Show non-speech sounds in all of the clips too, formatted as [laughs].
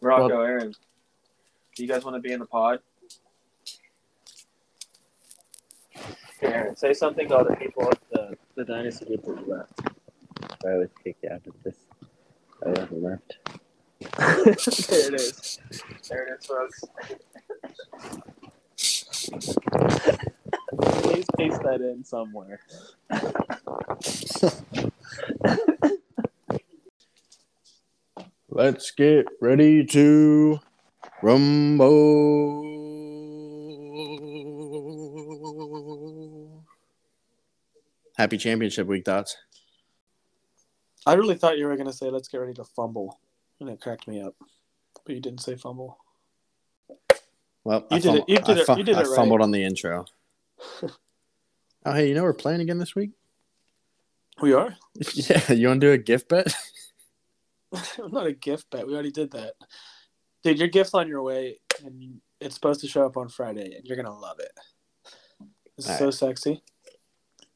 Rocco, Well- Aaron, do you guys want to be in the pod? Aaron, say something to other people at the, the dynasty group that you left. I always kick you out of this. I ever left. [laughs] there it is. There it is, folks. [laughs] Please paste that in somewhere. [laughs] Let's get ready to rumble. Happy championship week thoughts. I really thought you were going to say, let's get ready to fumble. And it cracked me up. But you didn't say fumble. Well, You I, did it- you did I, it- you did I it right. fumbled on the intro. [laughs] oh, hey, you know we're playing again this week? We are? [laughs] yeah, you want to do a gift bet? [laughs] Not a gift bet. We already did that. Dude, your gift's on your way, and it's supposed to show up on Friday, and you're going to love it. It's All so right. sexy.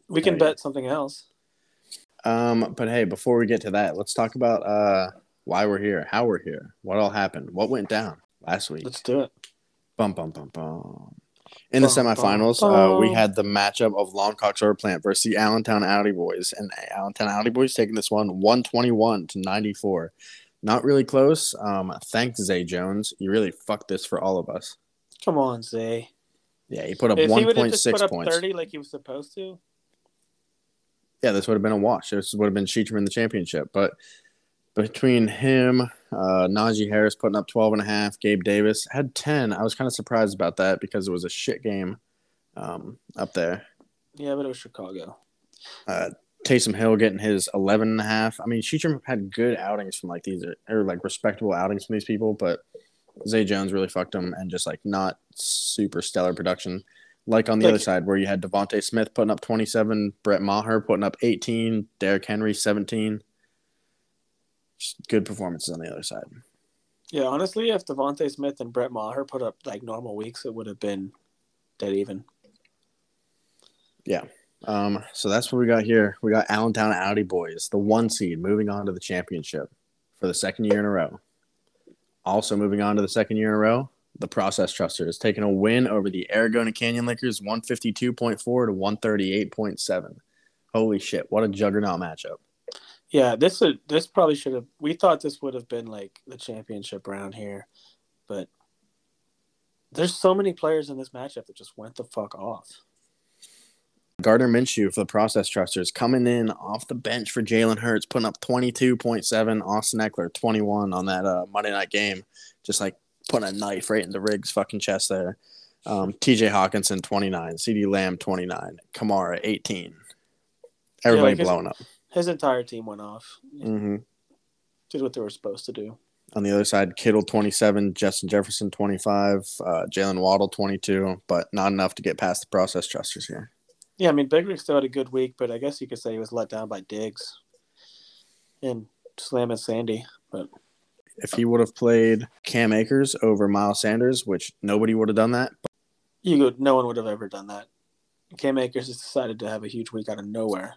We can Oh, yeah. bet something else. Um, but hey, before we get to that, let's talk about uh why we're here, how we're here, what all happened, what went down last week. Let's do it. Bum bum bum bum. In the semifinals, uh, we had the matchup of Longcock Solar Plant versus the Allentown Audi Boys, and Allentown Audi Boys taking this one 121 to 94. Not really close. Um, thanks, Zay Jones. You really fucked this for all of us. Come on, Zay. Yeah, he put up If he would have just 1.6 points. 30 like he was supposed to, yeah, this would have been a wash. This would have been Cheecham in the championship. But between him, uh, Najee Harris putting up 12 and a half, Gabe Davis had 10. I was kind of surprised about that because it was a shit game um, up there. yeah, but it was Chicago. Uh, Taysom Hill getting his 11 and a half. I mean, Cheecham had good outings from like these, or like respectable outings from these people, but Zay Jones really fucked him and just like not super stellar production. Like on the Like- other side, where you had DeVonta Smith putting up 27, Brett Maher putting up 18, Derrick Henry 17. Good performances on the other side. Yeah, honestly, if DeVonta Smith and Brett Maher put up like normal weeks, it would have been dead even. Yeah. Um, so that's what we got here. We got Allentown Audi boys, the one seed, moving on to the championship for the second year in a row. Also moving on to the second year in a row, the Process Trusters taking a win over the Aragona Canyon Lickers, one fifty two point four to one thirty eight point seven. Holy shit! What a juggernaut matchup. Yeah, this would this probably should have. We thought this would have been like the championship round here, but there's so many players in this matchup that just went the fuck off. Gardner Minshew for the Process Trusters coming in off the bench for Jalen Hurts, putting up 22.7. Austin Ekeler, 21 on that uh, Monday night game. Just like putting a knife right in the Riggs fucking chest there. Um, TJ Hockenson, 29. CeeDee Lamb, 29. Kamara, 18. Everybody like blowing up. His entire team went off. hmm Did what they were supposed to do. On the other side, Kittle, 27. Justin Jefferson, 25. Uh, Jalen Waddle, 22. But not enough to get past the Process Trusters here. Yeah, I mean, Big Rick still had a good week, but I guess you could say he was let down by Diggs and Slam and Sandy. But If he would have played Cam Akers over Miles Sanders, which nobody would have done that, you could, no one would have ever done that. Cam Akers just decided to have a huge week out of nowhere.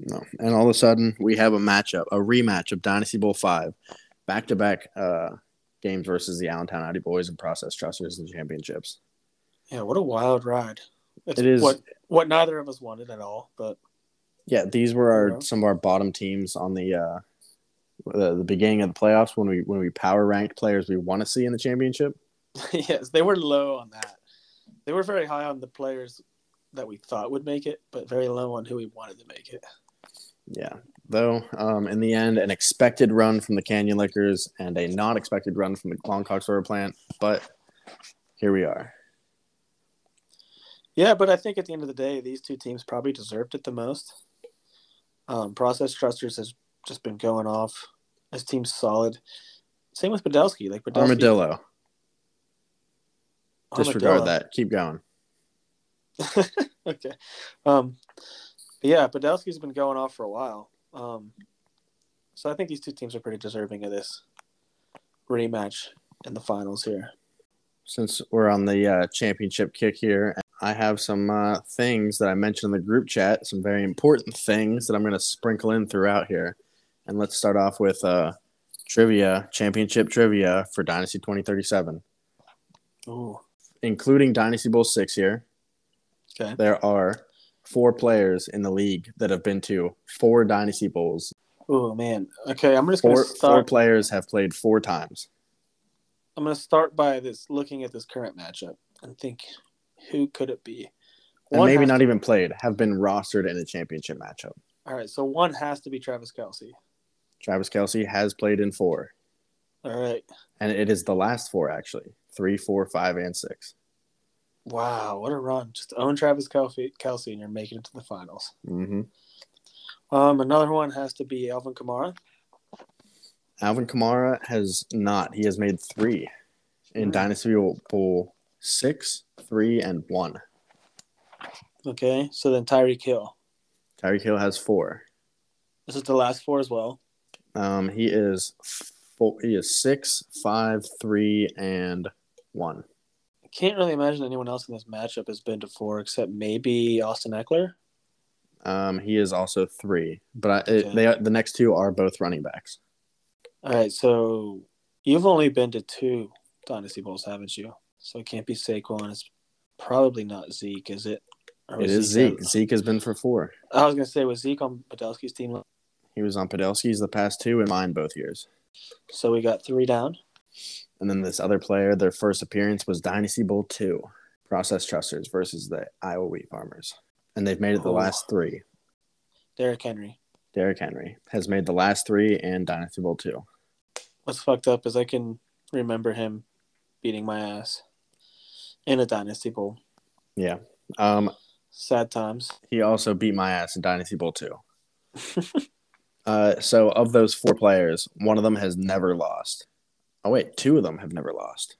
No. And all of a sudden, we have a matchup, a rematch of Dynasty Bowl 5, back to back games versus the Allentown Audi Boys and Process Trusters in the championships. Yeah, what a wild ride. It's It is- what what neither of us wanted at all, but Yeah, these were our some of our bottom teams on the uh, the, the beginning of the playoffs when we when we power ranked players we want to see in the championship. [laughs] yes, they were low on that. They were very high on the players that we thought would make it, but very low on who we wanted to make it. Yeah, though um, in the end, an expected run from the Canyon Lickers and a not expected run from the Longcock Solar Plant, but here we are. Yeah, but I think at the end of the day, these two teams probably deserved it the most. Um, Process Trusters has just been going off. His team's solid. Same with Podolski. Like Podolski, Armadillo. Disregard Armadillo. that. Keep going. [laughs] okay. Um, but yeah, Podolski's been going off for a while. Um, so I think these two teams are pretty deserving of this rematch in the finals here. since we're on the uh, championship kick here, I have some uh, things that I mentioned in the group chat, some very important things that I'm going to sprinkle in throughout here. And let's start off with uh, trivia, championship trivia for Dynasty 2037, Ooh. including Dynasty Bowl six here. Okay. There are four players in the league that have been to four Dynasty Bowls. Oh man. Okay, I'm just gonna Four, four players have played four times. I'm gonna start by this looking at this current matchup and think who could it be? And One maybe not to- even played, have been rostered in a championship matchup. All right, so one has to be Travis Kelce. Travis Kelce has played in four, All right. and it is the last four actually three, four, five, and six. Wow, what a run! Just own Travis Kelce, Kelce, and you're making it to the finals. hmm Um, another one has to be Alvin Kamara. Alvin Kamara has not. He has made three in Mm. Dynasty Bowl six, three, and one. Okay, so then Tyreek Hill. Tyreek Hill has four. This is the last four as well. Um, he is four, he is six, five, three, and one. Can't really imagine anyone else in this matchup has been to four except maybe Austin Ekeler. Um, he is also three, but I, it, they the next two are both running backs. All right, so you've only been to two Dynasty Bowls, haven't you? So it can't be Saquon. It's probably not Zeke, is it? Or It Zeke Zeke. Zeke has been for four. I was gonna say was Zeke on Podolski's team. He was on Podolski's the past two and mine both years. So we got three down. And then this other player, their first appearance was Dynasty Bowl two, Process Trusters versus the Iowa Wheat Farmers, and they've made it the Oh. last three. Derrick Henry. Derrick Henry has made the last three and Dynasty Bowl two. What's fucked up is I can remember him beating my ass in a Dynasty Bowl. Yeah. Um, Sad times. he also beat my ass in Dynasty Bowl two. [laughs] uh, so of those four players, one of them has never lost. Oh wait, two of them have never lost.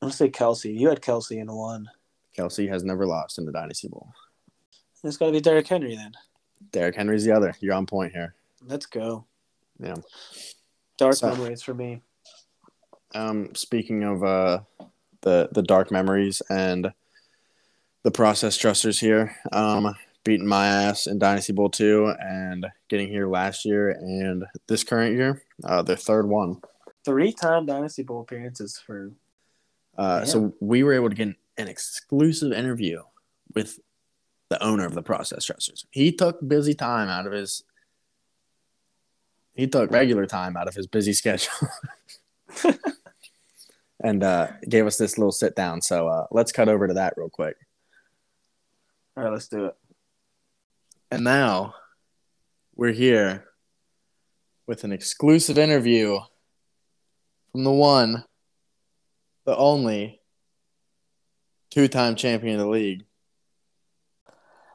I'm gonna say Kelce. You had Kelce in one. Kelce has never lost in the Dynasty Bowl. It's got to be Derrick Henry then. Derrick Henry's the other. You're on point here. Let's go. Yeah. Dark So- memories for me. Um, speaking of uh, the the dark memories and the process trusters here, um, beating my ass in Dynasty Bowl two and getting here last year and this current year, uh, their third one. Three-time Dynasty Bowl appearances for. Uh, so we were able to get an exclusive interview with the owner of the process trusters. He took busy time out of his. He took regular time out of his busy [laughs] schedule. [laughs] and uh, gave us this little sit down. So uh, let's cut over to that real quick. All right, let's do it. And now we're here with an exclusive interview from the one, the only two time champion of the league.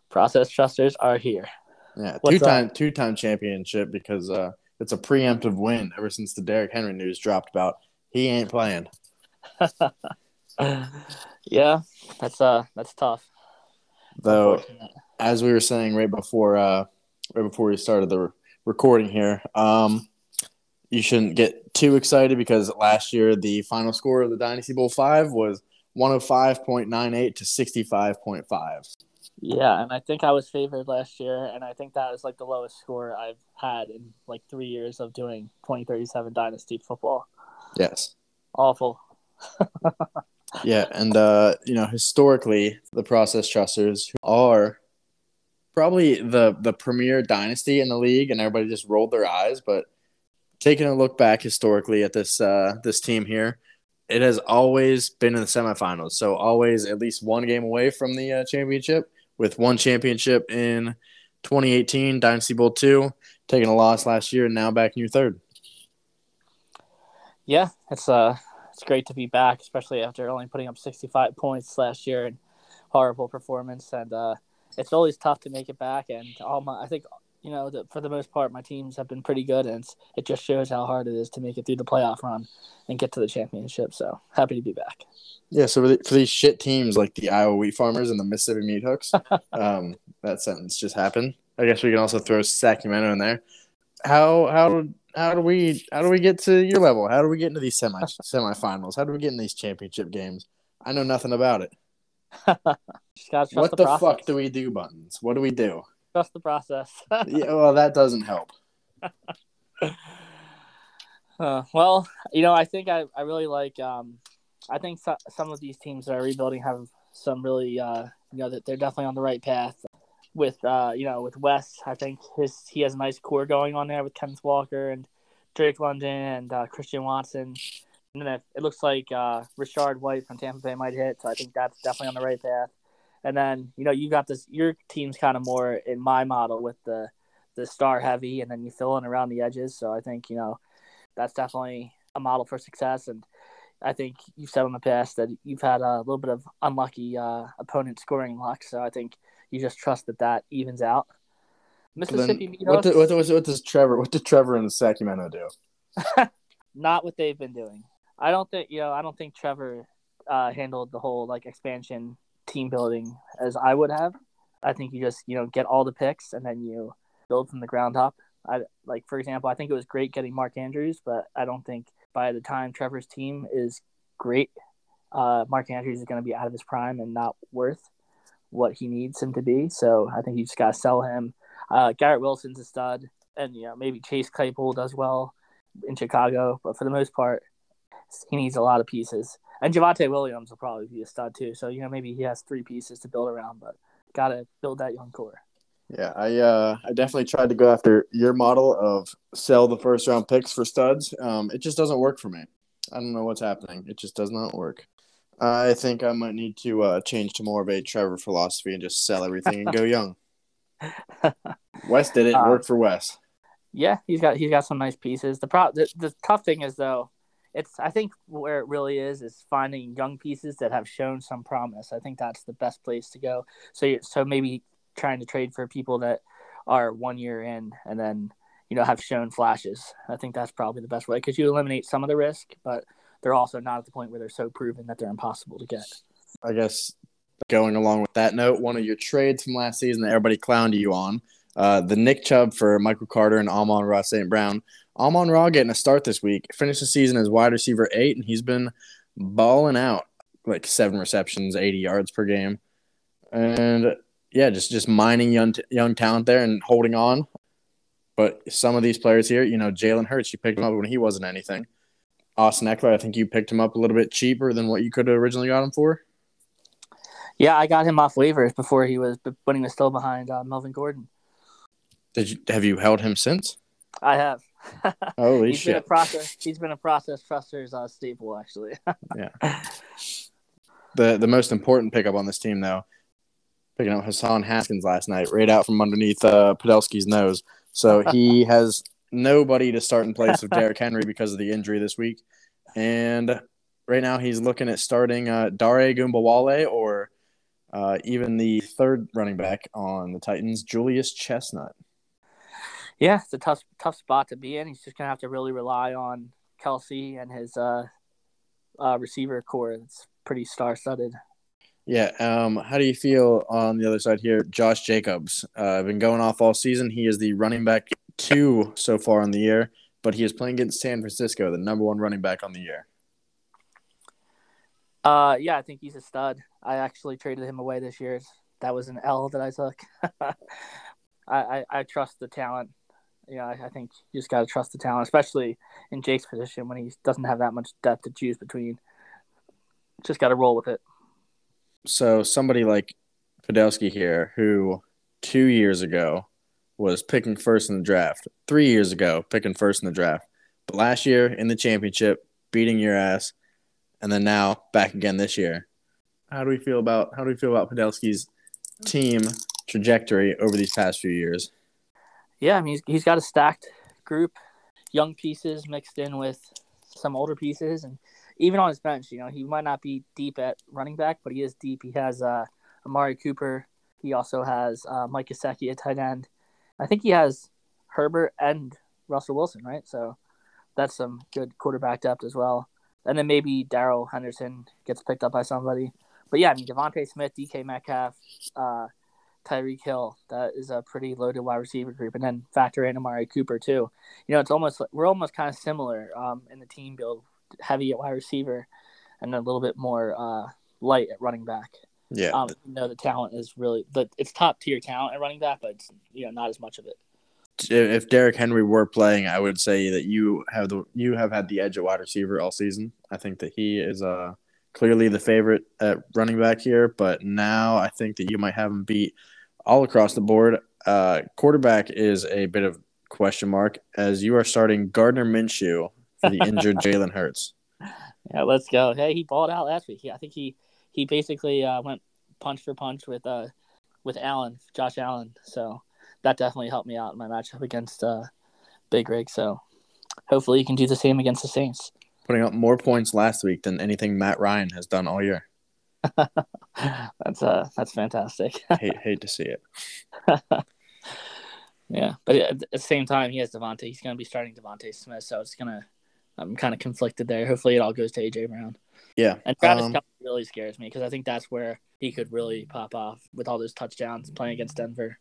Process trusters are here. Yeah, two time two time championship because uh, it's a preemptive win ever since the Derrick Henry news dropped about he ain't playing. [laughs] yeah, that's uh that's tough. Though as we were saying right before uh right before we started the recording here um you shouldn't get too excited because last year the final score of the dynasty bowl 5 was 105.98 to 65.5 Yeah, and I think I was favored last year, and I think that was like the lowest score I've had in like three years of doing 2037 Dynasty football. yes Awful. [laughs] yeah and uh you know historically the process trusters are probably the the premier dynasty in the league and everybody just rolled their eyes but taking a look back historically at this uh this team here it has always been in the semifinals so always at least one game away from the uh, championship with one championship in 2018 dynasty bowl 2 taking a loss last year and now back in your third Yeah, it's uh it's great to be back, especially after only putting up 65 points last year and horrible performance. And uh, it's always tough to make it back. And all my, I think, you know, the, for the most part, my teams have been pretty good, and it's, it just shows how hard it is to make it through the playoff run and get to the championship. So happy to be back. Yeah, so for, the, for these shit teams like the Iowa Wheat Farmers and the Mississippi Meat Hooks, [laughs] um, that sentence just happened. I guess we can also throw Sacramento in there. How how how do we how do we get to your level? How do we get into these semi [laughs] semifinals? How do we get in these championship games? I know nothing about it. [laughs] Just gotta trust what the, the, fuck do we do, buttons? What do we do? Trust the process? [laughs] yeah, well, that doesn't help. [laughs] Uh, well, you know, I think I, I really like. Um, I think so, some of these teams that are rebuilding have some really, uh, you know, that they're definitely on the right path. With uh, you know, with West, I think his he has a nice core going on there with Kenneth Walker and Drake London and uh, Christian Watson. And then it, it looks like uh, Rachaad White from Tampa Bay might hit, so I think that's definitely on the right path. And then you know you got this. Your team's kind of more in my model with the the star heavy, and then you fill in around the edges. So I think you know that's definitely a model for success. And I think you've said in the past that you've had a little bit of unlucky uh, opponent scoring luck. So I think you just trust that that evens out. Mississippi Then what, do- what, what, what does Trevor? What did Trevor and Sacramento do? [laughs] not what they've been doing. I don't think you know. I don't think Trevor uh, handled the whole like expansion team building as I would have. I think you just you know get all the picks and then you build from the ground up. I like for example, I think it was great getting Mark Andrews, but I don't think by the time Trevor's team is great, uh, Mark Andrews is going to be out of his prime and not worth what he needs him to be. So I think you just got to sell him. Uh, Garrett Wilson's a stud, and you know maybe Chase Claypool does well in Chicago, but for the most part, he needs a lot of pieces. And Javonte Williams will probably be a stud too. So you know maybe he has three pieces to build around, but got to build that young core. Yeah, I uh, I definitely tried to go after your model of sell the first round picks for studs. Um, it just doesn't work for me. I don't know what's happening. It just does not work. I think I might need to uh, change to more of a Trevor philosophy and just sell everything and go [laughs] young. [laughs] Wes did it. Uh, worked for Wes. Yeah, he's got he's got some nice pieces. The pro the, the tough thing is though, it's I think where it really is is finding young pieces that have shown some promise. I think that's the best place to go. So so maybe trying to trade for people that are one year in and then you know have shown flashes. I think that's probably the best way because you eliminate some of the risk, but they're also not at the point where they're so proven that they're impossible to get. I guess going along with that note, one of your trades from last season that everybody clowned you on, uh, the Nick Chubb for Michael Carter and Amon-Ra St. Brown. Amon Ra getting a start this week. Finished the season as wide receiver eight, and he's been balling out like seven receptions, 80 yards per game. And yeah, just just mining young young talent there and holding on. But some of these players here, you know, Jalen Hurts, you picked him up when he wasn't anything. Austin Ekeler, I think you picked him up a little bit cheaper than what you could have originally got him for. Yeah, I got him off waivers before he was when he was still behind uh, Melvin Gordon. Did you have you held him since? I have. Holy he's been a shit! process. He's been a process truster's uh, staple actually. [laughs] Yeah. The the most important pickup on this team though, picking up Hassan Haskins last night, right out from underneath uh, Podolski's nose. So he [laughs] has nobody to start in place of Derrick [laughs] Henry because of the injury this week, and right now he's looking at starting uh, Dare Ogunbowale or uh, even the third running back on the Titans, Julius Chestnut. Yeah, it's a tough tough spot to be in. He's just gonna have to really rely on Kelce and his uh, uh, receiver core. It's pretty star studded. Yeah. Um, how do you feel on the other side here? Josh Jacobs. Uh, been going off all season. He is the running back two so far in the year, but he is playing against San Francisco, the number one running back on the year. Uh, yeah, I think he's a stud. I actually traded him away this year. That was an L that I took. [laughs] I, I, I trust the talent. Know, I, I think you just got to trust the talent, especially in Jake's position when he doesn't have that much depth to choose between. Just got to roll with it. So somebody like Podolski here, who two years ago was picking first in the draft, three years ago picking first in the draft, but last year in the championship beating your ass, and then now back again this year. How do we feel about how do we feel about Podolski's team trajectory over these past few years? Yeah, I mean, he's, he's got a stacked group, young pieces mixed in with some older pieces, and even on his bench, you know, he might not be deep at running back, but he is deep. He has uh, Amari Cooper. He also has uh, Mike Gesicki at tight end. I think he has Herbert and Russell Wilson, right? So that's some good quarterback depth as well. And then maybe Darrell Henderson gets picked up by somebody. But yeah, I mean, DeVonta Smith, DK Metcalf, uh, Tyreek Hill. That is a pretty loaded wide receiver group, and then factor in Amari Cooper too. You know, it's almost we're almost kind of similar um, in the team build, heavy at wide receiver, and a little bit more uh, light at running back. Yeah, Um, you know, the talent is really, but it's top tier talent at running back, but it's, you know, not as much of it. if Derrick Henry were playing, I would say that you have the you have had the edge at wide receiver all season. I think that he is uh clearly the favorite at running back here, but now I think that you might have him beat all across the board. Uh, quarterback is a bit of question mark as you are starting Gardner Minshew for the injured [laughs] Jalen Hurts. Yeah, let's go. Hey, he balled out last week. I think he he basically uh, went punch for punch with uh with Allen, Josh Allen. So that definitely helped me out in my matchup against uh, Big Rig. So hopefully he can do the same against the Saints. Putting up more points last week than anything Matt Ryan has done all year. [laughs] that's uh that's fantastic. [laughs] hate hate to see it. yeah, but at the same time, he has DeVonta. He's going to be starting DeVonta Smith, so it's gonna. I'm kind of conflicted there. Hopefully, it all goes to AJ Brown. Yeah, and Travis um, Kelce really scares me because I think that's where he could really pop off with all those touchdowns playing against Denver.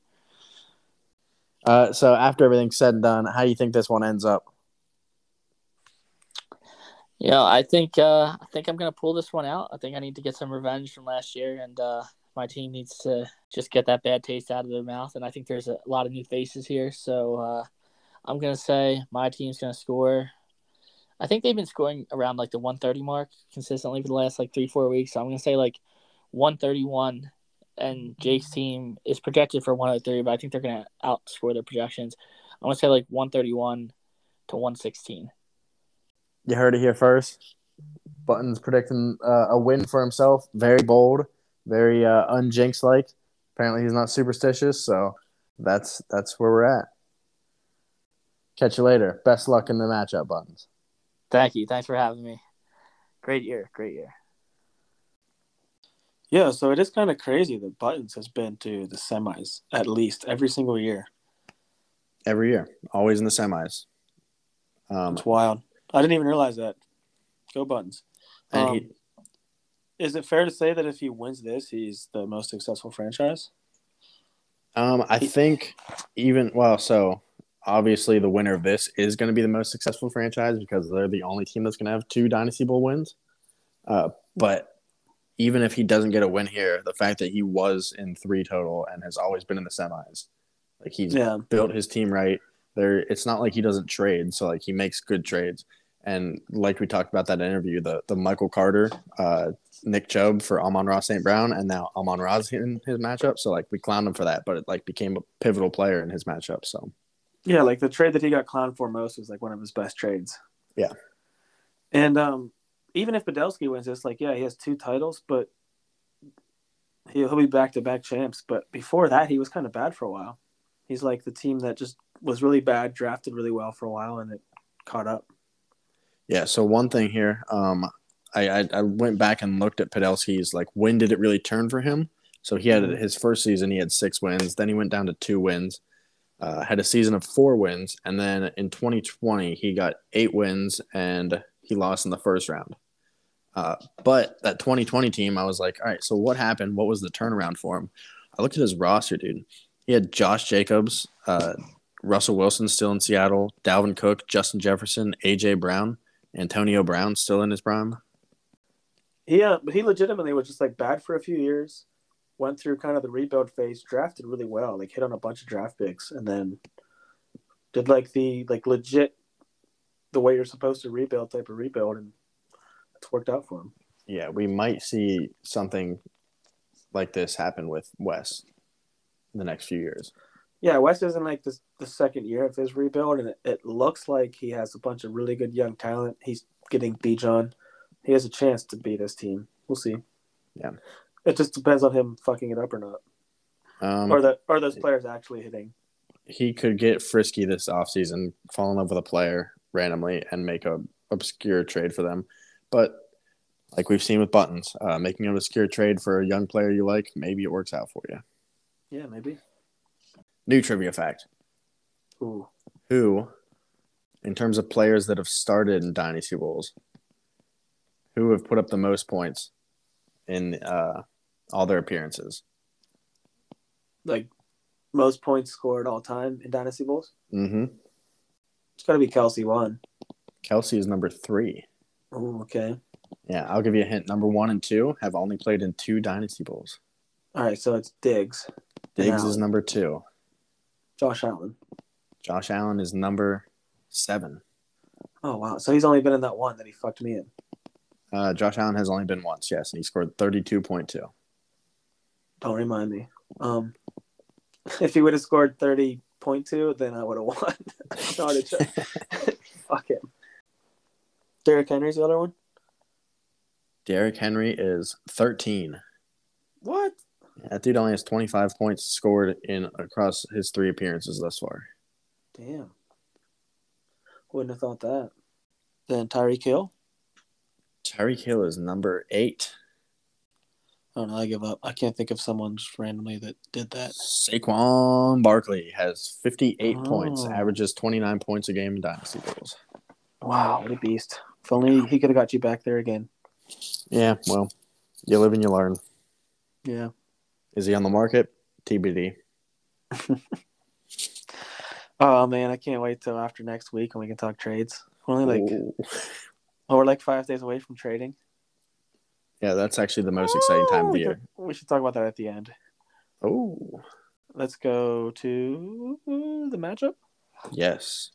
Uh, so after everything's said and done, how do you think this one ends up? Yeah, I think uh, I think I'm gonna pull this one out. I think I need to get some revenge from last year, and uh, my team needs to just get that bad taste out of their mouth. And I think there's a lot of new faces here, so uh, I'm gonna say my team's gonna score. I think they've been scoring around like the 130 mark consistently for the last like three four weeks. So I'm gonna say like 131 and Jake's team is projected for 103, but I think they're to outscore their projections. I'm gonna say like 131 to 116. You heard it here first. Buttons predicting uh, a win for himself. Very bold, very uh, unjinx like. Apparently, he's not superstitious, so that's that's where we're at. Catch you later. Best luck in the matchup, Buttons. Thank you. Thanks for having me. Great year. Great year. Yeah, so it is kind of crazy that Buttons has been to the semis at least every single year. Every year, always in the semis. Um, it's wild. I didn't even realize that. Go Buttons. Um, he, is it fair to say that if he wins this, he's the most successful franchise? Um, I think even well, so obviously the winner of this is going to be the most successful franchise because they're the only team that's going to have two Dynasty Bowl wins. Uh, but even if he doesn't get a win here, the fact that he was in three total and has always been in the semis, like he's yeah. built his team right. There, it's not like he doesn't trade, so like he makes good trades. And like we talked about that interview, the the Michael Carter, uh, Nick Chubb for Amon-Ra St. Brown, and now Amon-Ra in his matchup. So like we clowned him for that, but it like became a pivotal player in his matchup. So yeah, like the trade that he got clowned for most was like one of his best trades. Yeah, and um, even if Podolski wins this, like yeah, he has two titles, but he'll, he'll be back to back champs. But before that, he was kind of bad for a while. He's like the team that just was really bad, drafted really well for a while, and it caught up. Yeah. So one thing here, um, I, I, I went back and looked at Podolski's like when did it really turn for him? So he had mm-hmm. his first season, he had six wins. Then he went down to two wins. Uh, had a season of four wins, and then in 2020 he got eight wins and he lost in the first round. Uh, but that 2020 team, I was like, all right, so what happened? What was the turnaround for him? I looked at his roster, dude. He had Josh Jacobs, uh, Russell Wilson still in Seattle, Dalvin Cook, Justin Jefferson, AJ Brown, Antonio Brown still in his prime. Yeah, but he legitimately was just like bad for a few years. Went through kind of the rebuild phase, drafted really well, like hit on a bunch of draft picks, and then did like the like legit the way you're supposed to rebuild type of rebuild, and it's worked out for him. Yeah, we might see something like this happen with Wes in the next few years. Yeah, Wes is in like this the second year of his rebuild, and it, it looks like he has a bunch of really good young talent. He's getting Bijan. He has a chance to beat this team. We'll see. Yeah, it just depends on him fucking it up or not, um, or the or those players actually hitting. He could get frisky this offseason, fall in love with a player randomly, and make a obscure trade for them. But like we've seen with buttons, uh, making an obscure trade for a young player you like, maybe it works out for you. Yeah, maybe. New trivia fact. Ooh. Who, in terms of players that have started in Dynasty Bowls, who have put up the most points in uh, all their appearances? Like most points scored all time in Dynasty Bowls? Mm-hmm. It's got to be Kelce one. Kelce is number three. Oh, okay. Yeah, I'll give you a hint. Number one and two have only played in two Dynasty Bowls. All right, so it's Diggs. Diggs is number two. Josh Allen. Josh Allen is number seven. Oh wow! So he's only been in that one that he fucked me in. Uh, Josh Allen has only been once, yes, and he scored thirty-two point two. Don't remind me. Um, [laughs] if he would have scored thirty point two, then I would have won. [laughs] no. [laughs] Fuck him. Derrick Henry's the other one. Derrick Henry is thirteen. What? That dude only has twenty-five points scored in across his three appearances thus far. Damn. Wouldn't have thought that. Then Tyreek Hill. Tyreek Hill is number eight. I don't know. I give up. I can't think of someone just randomly that did that. Saquon Barkley has 58 points, Oh. averages 29 points a game in Dynasty Bowls. Wow, what a beast! If only he could have got you back there again. Yeah, well, you live and you learn. Yeah. Is he on the market? TBD. [laughs] Oh man, I can't wait till after next week when we can talk trades. We're only like Ooh. oh, we're like five days away from trading. Yeah, that's actually the most exciting time of the year. We should talk about that at the end. Oh, Let's go to the matchup. yes.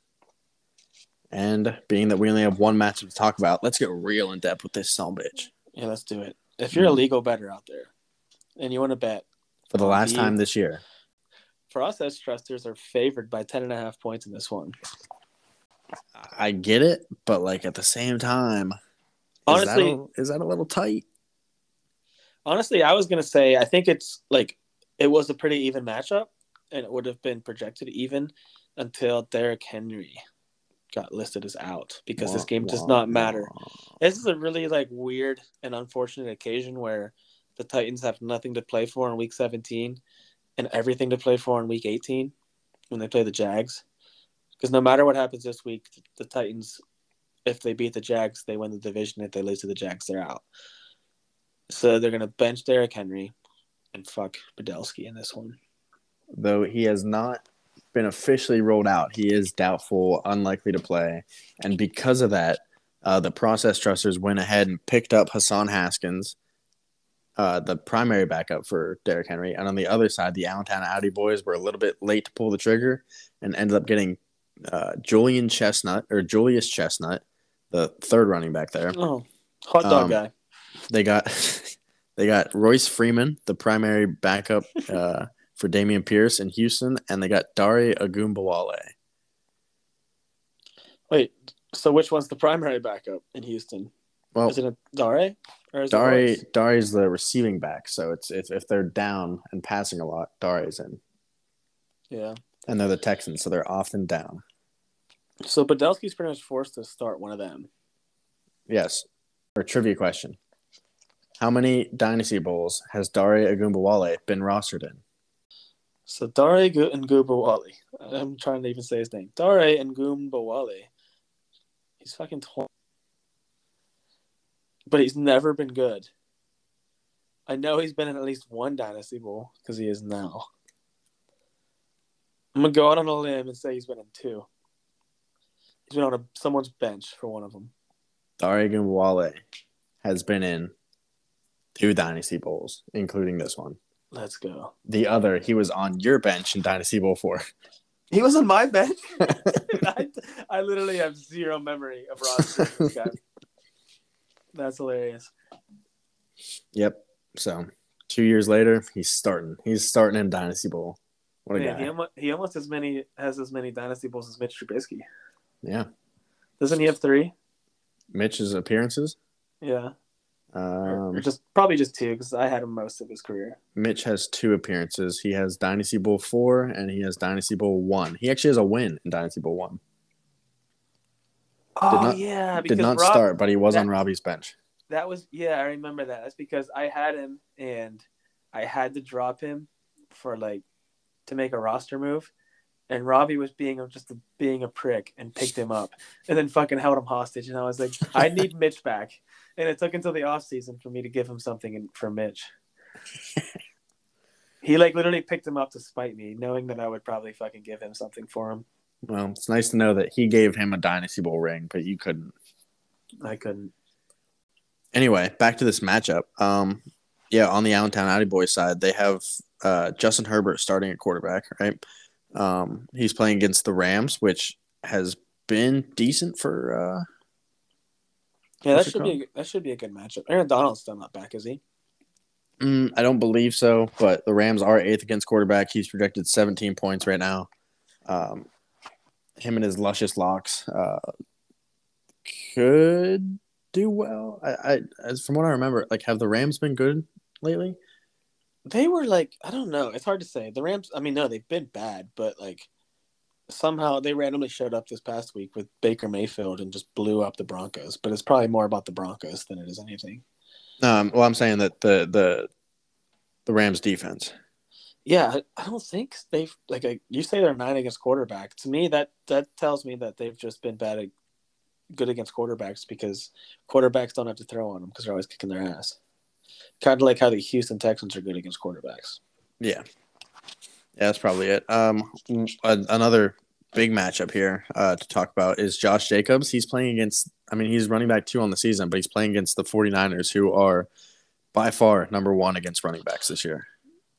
And being that we only have one matchup to talk about, let's get real in depth with this son bitch. Yeah, let's do it. If you're a Mhm. legal better out there and you want to bet, For the oh, last The- time this year. for us as trusters are favored by 10 and a half points in this one. I get it, but like at the same time, Honestly- is that a, is that a little tight? Honestly, I was going to say I think it's like it was a pretty even matchup and it would have been projected even until Derrick Henry got listed as out because this Wah, game does not matter. wah. This is a really like weird and unfortunate occasion where the Titans have nothing to play for in week 17 and everything to play for in week 18 when they play the Jags. Because no matter what happens this week, the Titans, if they beat the Jags, they win the division. If they lose to the Jags, they're out. So they're going to bench Derrick Henry and fuck Podolski in this one. Though he has not been officially rolled out, he is doubtful, unlikely to play. And because of that, uh, the process trusters went ahead and picked up Hassan Haskins, uh, the primary backup for Derrick Henry. And on the other side, the Allentown Audi boys were a little bit late to pull the trigger and ended up getting uh, Julian Chestnut or Julius Chestnut, the third running back there. Oh, hot dog Um, guy. They got [laughs] they got Royce Freeman, the primary backup [laughs] uh, for Dameon Pierce in Houston, and they got Dare Ogunbowale. Wait, so which one's the primary backup in Houston? Well, Is it a Dare? Dari? Dari's the receiving back, so it's if, if they're down and passing a lot, Dari's in, Yeah. and they're the Texans, so they're often down. So Podolski's pretty much forced to start one of them. Yes. Or trivia question: How many Dynasty Bowls has Dare Ogunbowale been rostered in? So Dari Gubawali. I'm trying to even say his name. Dari and Gumbawali. He's fucking twenty. But he's never been good. I know he's been in at least one Dynasty Bowl because he is now. I'm gonna go out on a limb and say he's been in two. He's been on a, someone's bench for one of them. Dare Ogunbowale has been in two Dynasty Bowls, including this one. Let's go. The other, he was on your bench in Dynasty Bowl 4. [laughs] He was on my bench. Dude, [laughs] [laughs] I, I literally have zero memory of rostering this guy. That's hilarious. Yep. So two years later, he's starting. He's starting in Dynasty Bowl. What a Man, he, guy. almost, he almost as many has as many dynasty bowls as Mitch Trubisky. Yeah. Doesn't he have three? Mitch's appearances. Yeah, or, or Um, just probably just two because I had him most of his career. Mitch has two appearances. He has Dynasty Bowl 4 and he has Dynasty Bowl 1. He actually has a win in Dynasty Bowl 1. Oh not- yeah, because Did not Rob, start, but he was that- on Robbie's bench. That was yeah, I remember that. That's because I had him and I had to drop him for like to make a roster move. And Robbie was being just a, being a prick and picked him up and then fucking held him hostage. And I was like, I need [laughs] Mitch back. And it took until the off season for me to give him something in, for Mitch. [laughs] he like literally picked him up to spite me, knowing that I would probably fucking give him something for him. Well, it's nice to know that he gave him a Dynasty Bowl ring, but you couldn't. I couldn't. Anyway, back to this matchup. Um, yeah, on the Allentown Audi Boys side, they have uh, Justin Herbert starting at quarterback, right? Um, he's playing against the Rams, which has been decent for. Uh, Yeah, that should be a, that should be a good matchup. Aaron Donald's still not back, is he? mm, I don't believe so, but the Rams are eighth against quarterback. He's projected 17 points right now. Um, him and his luscious locks uh, could do well. I, I, as from what I remember, like have the Rams been good lately? They were like, I don't know. It's hard to say. The Rams, I mean, no, they've been bad, but like somehow they randomly showed up this past week with Baker Mayfield and just blew up the Broncos. But it's probably more about the Broncos than it is anything. Um, well, I'm saying that the the the Rams defense. Yeah, I, don't think they've like a, you say they're nine against quarterback. To me, that that tells me that they've just been bad, at, good against quarterbacks because quarterbacks don't have to throw on them because they're always kicking their ass. Kind of like how the Houston Texans are good against quarterbacks. Yeah, yeah, that's probably it. Um, another big matchup here uh, to talk about is Josh Jacobs. He's playing against. I mean, he's running back two on the season, but he's playing against the 49ers, who are by far number one against running backs this year.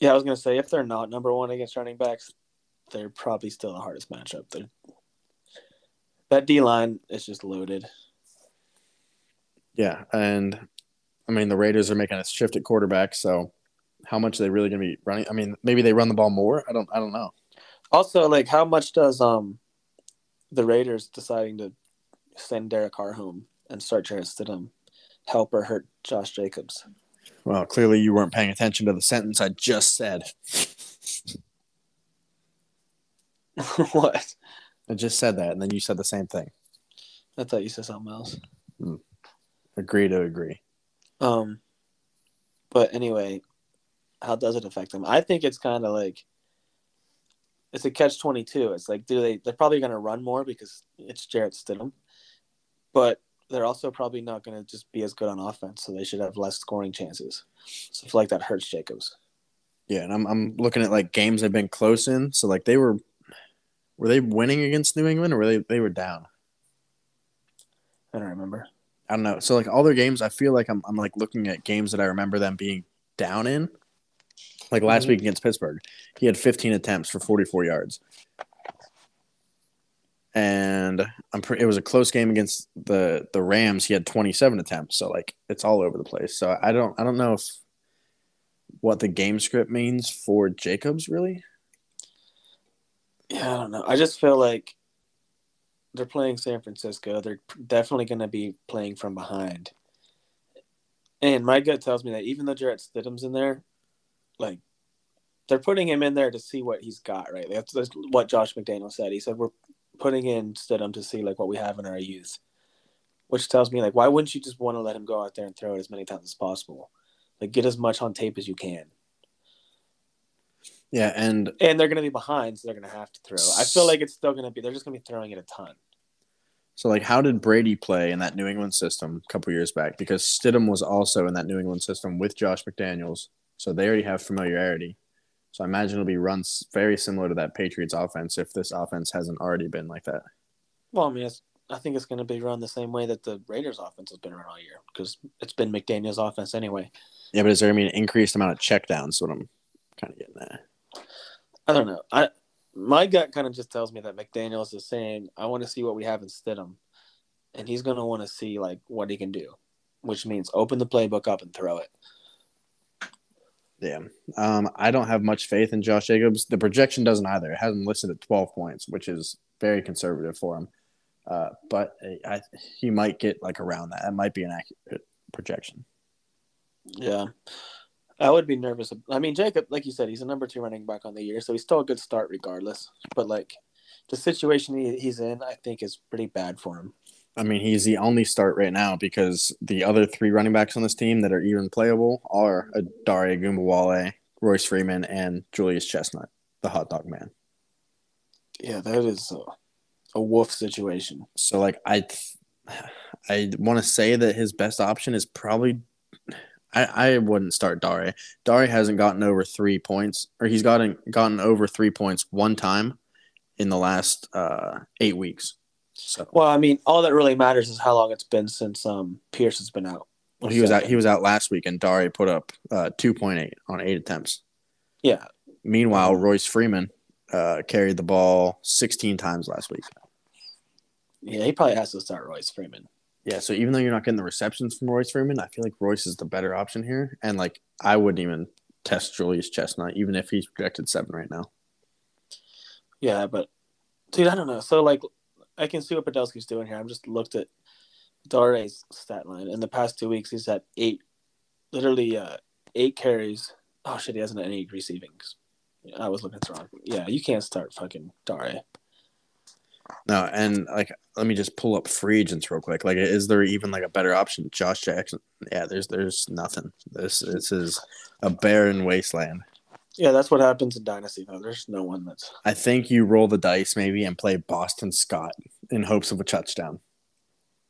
Yeah, I was gonna say if they're not number one against running backs, they're probably still the hardest matchup. They're, that D line is just loaded. Yeah, and I mean the Raiders are making a shift at quarterback, so how much are they really going to be running? I mean, maybe they run the ball more. I don't. I don't know. Also, like how much does um the Raiders deciding to send Derek Carr home and start Jarrett Stidham help or hurt Josh Jacobs? Well, clearly you weren't paying attention to the sentence I just said. [laughs] what? I just said that, and then you said the same thing. I thought you said something else. Agree to agree. Um, but anyway, how does it affect them? I think it's kind of like it's a catch twenty two. It's like do they? They're probably going to run more because it's Jarrett Stidham, but they're also probably not going to just be as good on offense, so they should have less scoring chances. So I feel like that hurts Jacobs. Yeah, and I'm I'm looking at like games they've been close in. So like they were, were they winning against New England or were they they were down? I don't remember. I don't know. So like all their games, I feel like I'm I'm like looking at games that I remember them being down in. Like last Mhm. week against Pittsburgh, he had 15 attempts for 44 yards, and I'm pre- it was a close game against the the Rams. He had 27 attempts, so like it's all over the place. So I don't I don't know if what the game script means for Jacobs really. Yeah, I don't know. I just feel like they're playing San Francisco. They're definitely going to be playing from behind. And my gut tells me that even though Jarrett Stidham's in there, like they're putting him in there to see what he's got, right? That's, that's what Josh McDaniel said. He said we're putting in Stidham to see like what we have in our youth, which tells me like why wouldn't you just want to let him go out there and throw it as many times as possible? Like get as much on tape as you can. Yeah, and And they're going to be behind, so they're going to have to throw. I feel like it's still going to be. They're just going to be throwing it a ton. So, like, how did Brady play in that New England system a couple years back? Because Stidham was also in that New England system with Josh McDaniels, so they already have familiarity. So, I imagine it'll be run very similar to that Patriots offense if this offense hasn't already been like that. Well, I mean, it's, I think it's going to be run the same way that the Raiders' offense has been run all year because it's been McDaniel's offense anyway. Yeah, but is there I mean an increased amount of checkdowns? What I'm kind of getting at. I don't know. I my gut kind of just tells me that McDaniel's is saying, "I want to see what we have in Stidham," and he's going to want to see like what he can do, which means open the playbook up and throw it. Yeah, um, I don't have much faith in Josh Jacobs. The projection doesn't either. It has him listed at 12 points, which is very conservative for him. Uh, but I, I, he might get like around that. That might be an accurate projection. Yeah. I would be nervous. I mean, Jacob, like you said, he's a number two running back on the year, so he's still a good start regardless. But like the situation he, he's in, I think is pretty bad for him. I mean, he's the only start right now because the other three running backs on this team that are even playable are Daria Gumbawale, Royce Freeman, and Julius Chestnut, the hot dog man. Yeah, that is a, a wolf situation. So, like, I, I want to say that his best option is probably. I, I wouldn't start Dari. Dari hasn't gotten over three points, or he's gotten gotten over three points one time in the last uh, eight weeks. So Well, I mean, all that really matters is how long it's been since um Pierce has been out. well, he was out. He was out last week, and Dari put up uh, two point eight on eight attempts. Yeah, Meanwhile, Royce Freeman uh, carried the ball 16 times last week. Yeah, he probably has to start Royce Freeman. Yeah, so even though you're not getting the receptions from Royce Freeman, I feel like Royce is the better option here. And like I wouldn't even test Julius Chestnut, even if he's projected seven right now. Yeah, but dude, I don't know. So like, I can see what Podolski's doing here. I've just looked at Dare's stat line. In the past two weeks, he's had eight, literally uh, eight carries. Oh shit, he hasn't had any receiving. I was looking at the wrong. Yeah, you can't start fucking Dare. No, and like let me just pull up free agents real quick. Like, is there even like a better option? Josh Jackson? Yeah, there's there's nothing. This this is a barren wasteland. Yeah, that's what happens in Dynasty though. There's no one that's. I think you roll the dice maybe and play Boston Scott in hopes of a touchdown.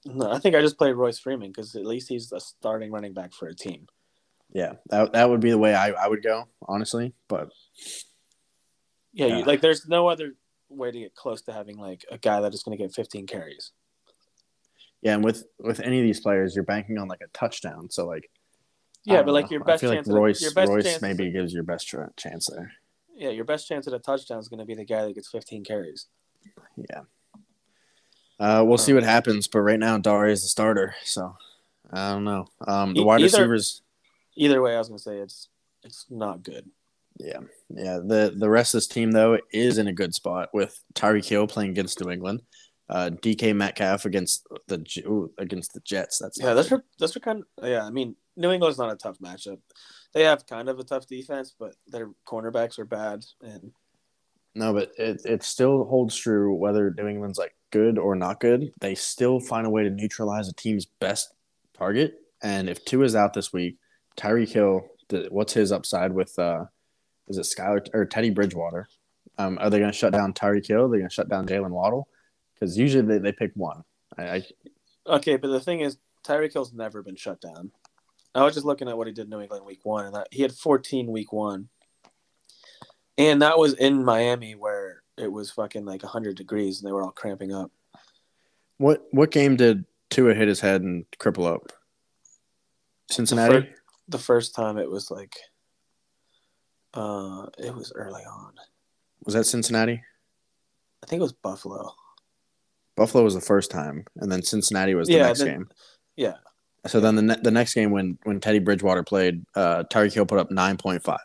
No, I think I just play Royce Freeman because at least he's a starting running back for a team. Yeah, that that would be the way I, I would go, honestly. But Yeah, Yeah. You, like there's no other way to get close to having like a guy that is going to get 15 carries. yeah, and with with any of these players, you're banking on like a touchdown. So like, Yeah, but like know. your best chance, like at- Royce your best Royce chance maybe gives your best tr- chance there. yeah, your best chance at a touchdown is going to be the guy that gets 15 carries. Yeah. Uh, we'll see what happens, but right now Dare is the starter, so I don't know. Um, the E- wide either- receivers, Either way, I was going to say it's it's not good. yeah, yeah. The the rest of this team though is in a good spot with Tyreek Hill playing against New England, uh, DK Metcalf against the ooh, against the Jets. That's Yeah, that's for, that's for kind of yeah. I mean, New England's not a tough matchup. They have kind of a tough defense, but their cornerbacks are bad, and No, but it, it still holds true whether New England's like good or not good. They still find a way to neutralize a team's best target. And if Tua is out this week, Tyreek Hill, the, what's his upside with uh is it Skylar or Teddy Bridgewater? Um, are they going to shut down Tyreek Hill? They're they going to shut down Jalen Waddle? Because usually they, they pick one. I, I okay. But the thing is, Tyreek Hill's never been shut down. I was just looking at what he did in New England week one, and that, he had 14 week one, and that was in Miami where it was fucking like 100 degrees and they were all cramping up. what what game did Tua hit his head and cripple up? Cincinnati. fir- The first time it was like, uh, it was early on. Was that Cincinnati? I think it was Buffalo. Buffalo was the first time, and then Cincinnati was the Yeah, next then- game. Yeah, So then the ne- the next game when when Teddy Bridgewater played, uh, Tyreek Hill put up nine point five.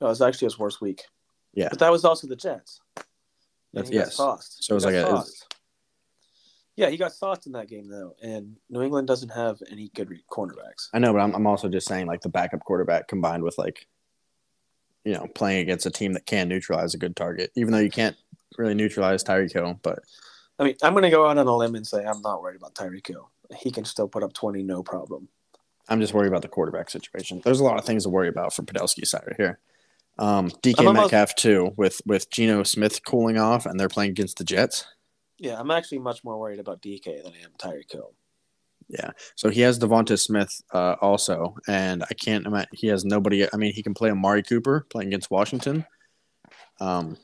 no, it was actually his worst week. Yeah. but that was also the Jets. That's yes. sauced. So it was like a- was- yeah, he got sauced in that game though, and New England doesn't have any good re- cornerbacks. I know, but I'm I'm also just saying like the backup quarterback combined with like, you know, playing against a team that can neutralize a good target, even though you can't really neutralize Tyreek Hill. But I mean, I'm going to go out on a limb and say I'm not worried about Tyreek Hill. He can still put up 20, no problem. I'm just worried about the quarterback situation. There's a lot of things to worry about for Podolski's side right here. Um, DK almost- Metcalf too, with with Geno Smith cooling off, and they're playing against the Jets. Yeah, I'm actually much more worried about DK than I am Tyreek Hill. Yeah, so he has DeVonta Smith uh, also, and I can't imagine he has nobody. I mean, he can play Amari Cooper playing against Washington. Um,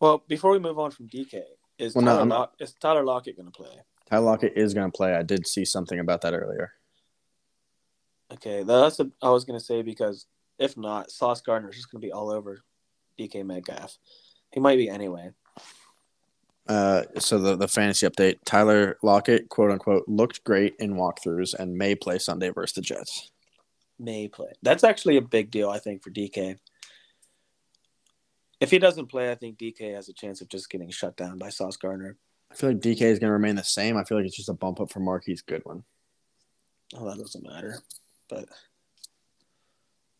Well, before we move on from DK, is Well, Tyler, I'm- Lock- is Tyler Lockett going to play? Tyler Lockett is going to play. I did see something about that earlier. Okay, that's what I was going to say because if not, Sauce Gardner is just going to be all over DK Metcalf. He might be anyway. Uh, so the the fantasy update: Tyler Lockett, quote unquote, looked great in walkthroughs and may play Sunday versus the Jets. May play. That's actually a big deal, I think, for DK. If he doesn't play, I think DK has a chance of just getting shut down by Sauce Gardner. I feel like DK is going to remain the same. I feel like it's just a bump up for Marquise Goodwin. Oh, that doesn't matter. But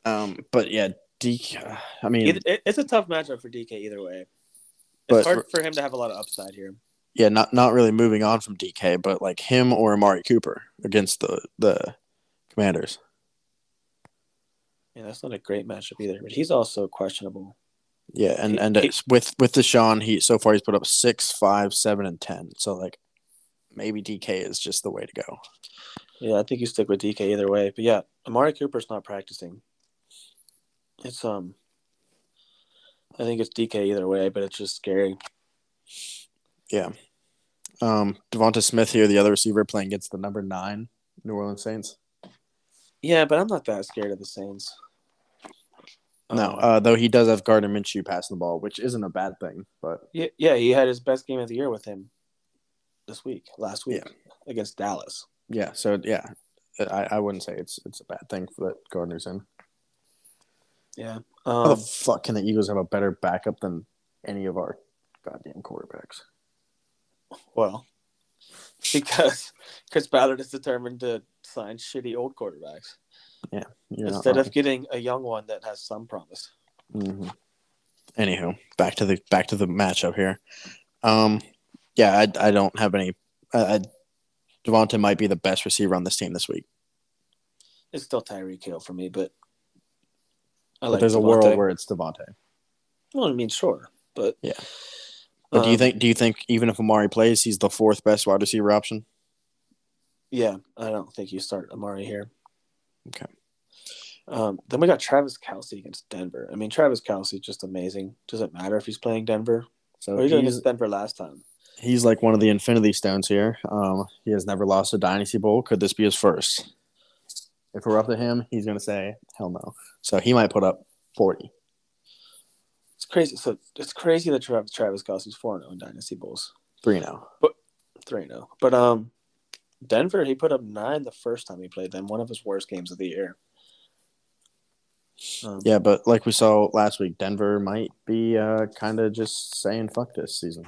Um, but yeah, DK. I mean, it, it's a tough matchup for DK either way. But It's hard for- for him to have a lot of upside here. yeah, not not really moving on from DK, but like him or Amari Cooper against the the Commanders. Yeah, that's not a great matchup either. But he's also questionable. Yeah, and and it's with with Deshaun, he so far he's put up six, five, seven, and ten. So like maybe DK is just the way to go. Yeah, I think you stick with DK either way. But yeah, Amari Cooper's not practicing. It's um, I think it's DK either way, but it's just scary. Yeah. Um, DeVonta Smith here, the other receiver playing against the number nine New Orleans Saints. Yeah, but I'm not that scared of the Saints. No, Um, uh, though he does have Gardner Minshew passing the ball, which isn't a bad thing. But yeah, yeah, he had his best game of the year with him this week, last week against Dallas. yeah, so yeah, I, I wouldn't say it's it's a bad thing that Gardner's in. Yeah. How the Um, fuck can the Eagles have a better backup than any of our goddamn quarterbacks? well, [laughs] because Chris Ballard is determined to sign shitty old quarterbacks You're instead of getting a young one that has some promise. hmm Anywho, back to the back to the matchup here. Um, yeah, I, I don't have any. Uh, DeVonta might be the best receiver on this team this week. It's still Tyreek Hill for me, but I But there's a world where it's DeVonta. Well, I mean, sure, but Yeah. But do you Um, think do you think even if Amari plays, he's the fourth best wide receiver option? Yeah, I don't think you start Amari here. Okay. Um, then we got Travis Kelce against Denver. I mean, Travis Kelce just amazing. Doesn't matter if he's playing Denver. So he did Denver last time. he's like one of the Infinity Stones here. Um, he has never lost a Dynasty Bowl. Could this be his first? If we're up to him, he's gonna say hell no. So he might put up forty. It's crazy. So it's crazy that Travis, Travis Kelce's four zero in Dynasty Bowls, Three now. three zero. But um, Denver he put up nine the first time he played them. One of his worst games of the year. Um, Yeah, but like we saw last week, Denver might be uh, kind of just saying fuck this season.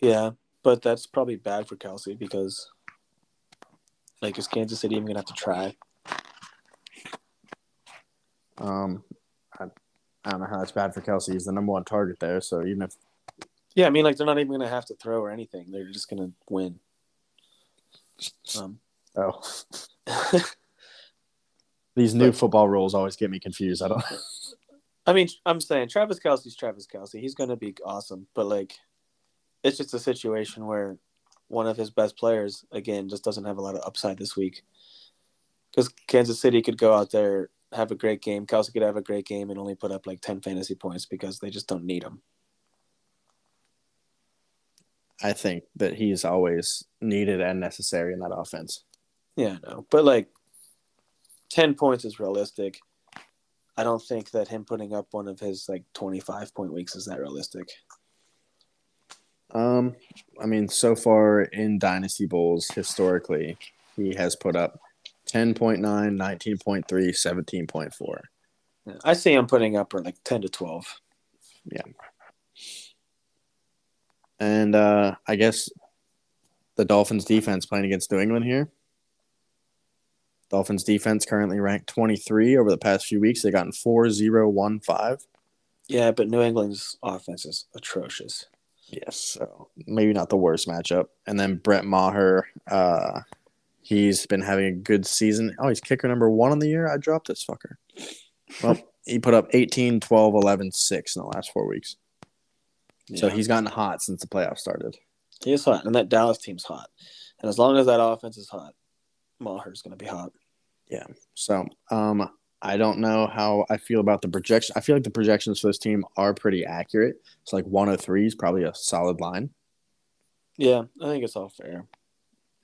Yeah, but that's probably bad for Kelce because, like, is Kansas City even gonna have to try? Um, I, I don't know how that's bad for Kelce. He's the number one target there. So even if Yeah, I mean, like, they're not even gonna have to throw or anything. They're just gonna win. Um, oh [laughs] these new football rules always get me confused. I don't. [laughs] I mean, I'm saying Travis Kelce's Travis Kelce. He's gonna be awesome, but like, it's just a situation where one of his best players again just doesn't have a lot of upside this week. Because Kansas City could go out there have a great game, Kelce could have a great game and only put up like ten fantasy points because they just don't need him. I think that he's always needed and necessary in that offense. Yeah, no, but like, ten points is realistic. I don't think that him putting up one of his like twenty-five point weeks is that realistic. Um, I mean, so far in Dynasty Bowls, historically, he has put up 10.9, 19.3, 17.4. Yeah, I see him putting up or like ten to twelve. And uh, I guess the Dolphins defense playing against New England here. Dolphins defense currently ranked 23 over the past few weeks. They've gotten 4 0 1 5. Yeah, but New England's offense is atrocious. Yes, so maybe not the worst matchup. And then Brett Maher, uh, he's been having a good season. Oh, he's kicker number one on the year. I dropped this fucker. Well, he put up 18, 12, 11, 6 in the last four weeks. So he's gotten hot since the playoffs started. he is hot, and that Dallas team's hot. And as long as that offense is hot, Maher's going to be hot. Yeah. So um, I don't know how I feel about the projection. I feel like the projections for this team are pretty accurate. It's like 103 is probably a solid line. Yeah, I think it's all fair.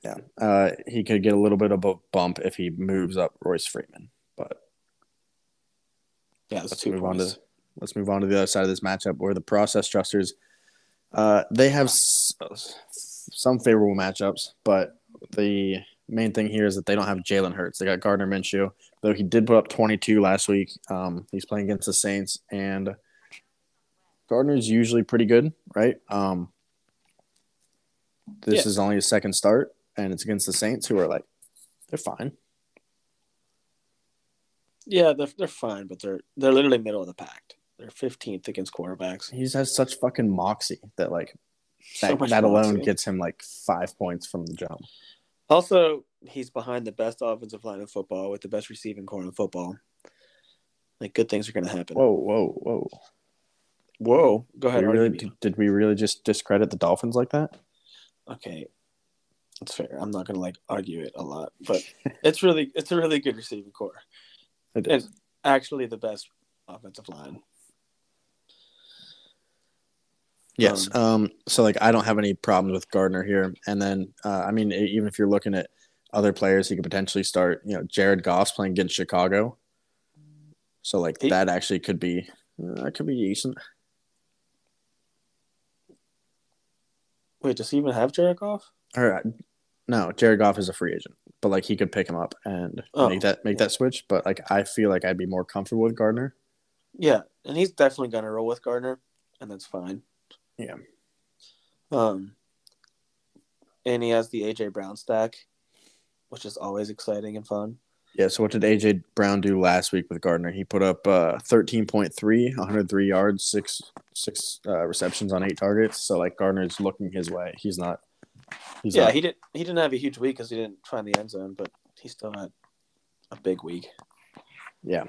Yeah. Uh, he could get a little bit of a bump if he moves up Royce Freeman. But Yeah, it's let's two move on points. to let's move on to the other side of this matchup where the process trusters uh, they have s- some favorable matchups, but the main thing here is that they don't have Jalen Hurts. They got Gardner Minshew, though he did put up 22 last week. Um, he's playing against the Saints, and Gardner's usually pretty good, right? Um, this Yeah. is only his second start, and it's against the Saints, who are like they're fine. Yeah, they're, they're fine, but they're they're literally middle of the pack. They're 15th against quarterbacks. He just has such fucking moxie that like that, much that alone moxie. gets him like five points from the jump. Also, he's behind the best offensive line in football with the best receiving core in football. Like good things are going to happen. Whoa, whoa, whoa! Whoa. Go Did ahead. we, really, did, did we really just discredit the Dolphins like that? Okay, that's fair. I'm not going to like argue it a lot, but it's really it's a really good receiving core. [laughs] It is. And actually, the best offensive line. Yes. Um, so like I don't have any problems with Gardner here. And then uh, I mean, even if you're looking at other players, he could potentially start. You know, Jared Goff's playing against Chicago. So like He- that actually could be uh, that could be decent. Wait, does he even have Jared Goff? Or uh, no, Jared Goff is a free agent, but like he could pick him up and Oh. make that make that switch. But like I feel like I'd be more comfortable with Gardner. Yeah, and he's definitely gonna roll with Gardner, and that's fine. Yeah. Um, and he has the AJ Brown stack, which is always exciting and fun. Yeah. So what did AJ Brown do last week with Gardner? He put up uh, thirteen point three, 103 yards, six six uh, receptions on eight targets. So like Gardner's looking his way. He's not. He's yeah, not, he didn't. He didn't have a huge week because he didn't find the end zone, but he still had a big week. Yeah.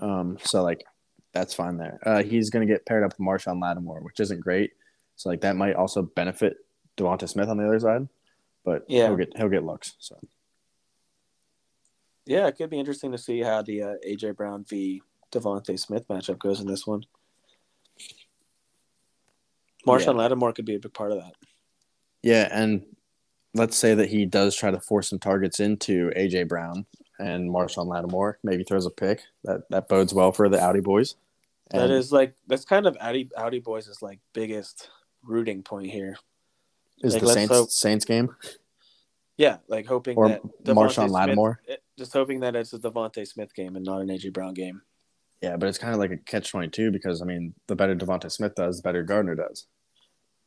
Um, so like that's fine there. Uh, he's gonna get paired up with Marshon Lattimore, which isn't great. So like that might also benefit DeVonta Smith on the other side. But Yeah. he'll get he'll get looks. So Yeah, it could be interesting to see how the uh, AJ Brown v DeVonta Smith matchup goes in this one. Marshon Lattimore could be a big part of that. yeah, and let's say that he does try to force some targets into AJ Brown and Marshon Lattimore, maybe throws a pick. That that bodes well for the Audi boys. That And is like that's kind of Audi Audi boys' is like biggest rooting point here. is like, the Saints hope- Saints game Yeah, like hoping or that Marshon Lattimore. it- just hoping that it's a DeVonta Smith game and not an AJ Brown game. Yeah, but it's kind of like a catch twenty two because I mean, the better DeVonta Smith does, the better Gardner does.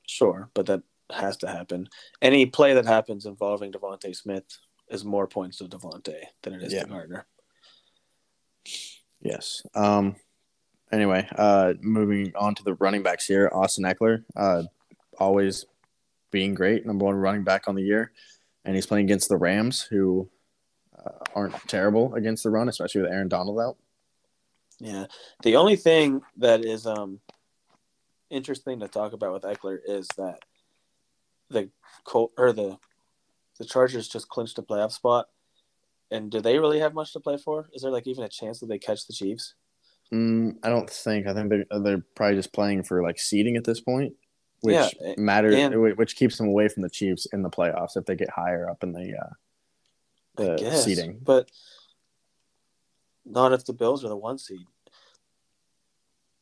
Sure, but that has to happen. Any play that happens involving DeVonta Smith is more points to DeVonta than it is Yeah. to Gardner. Yes. Um. Anyway, uh, moving on to the running backs here, Austin Ekeler, uh, always being great, number one running back on the year, and he's playing against the Rams, who uh, aren't terrible against the run, especially with Aaron Donald out. Yeah. The only thing that is um interesting to talk about with Ekeler is that the Col- or the the Chargers just clinched a playoff spot. And do they really have much to play for? Is there like even a chance that they catch the Chiefs? Mm, I don't think. I think they're they're probably just playing for like seeding at this point, which Yeah, matters, and- which keeps them away from the Chiefs in the playoffs if they get higher up in the uh, I the guess, seeding. but not if the Bills are the one seed.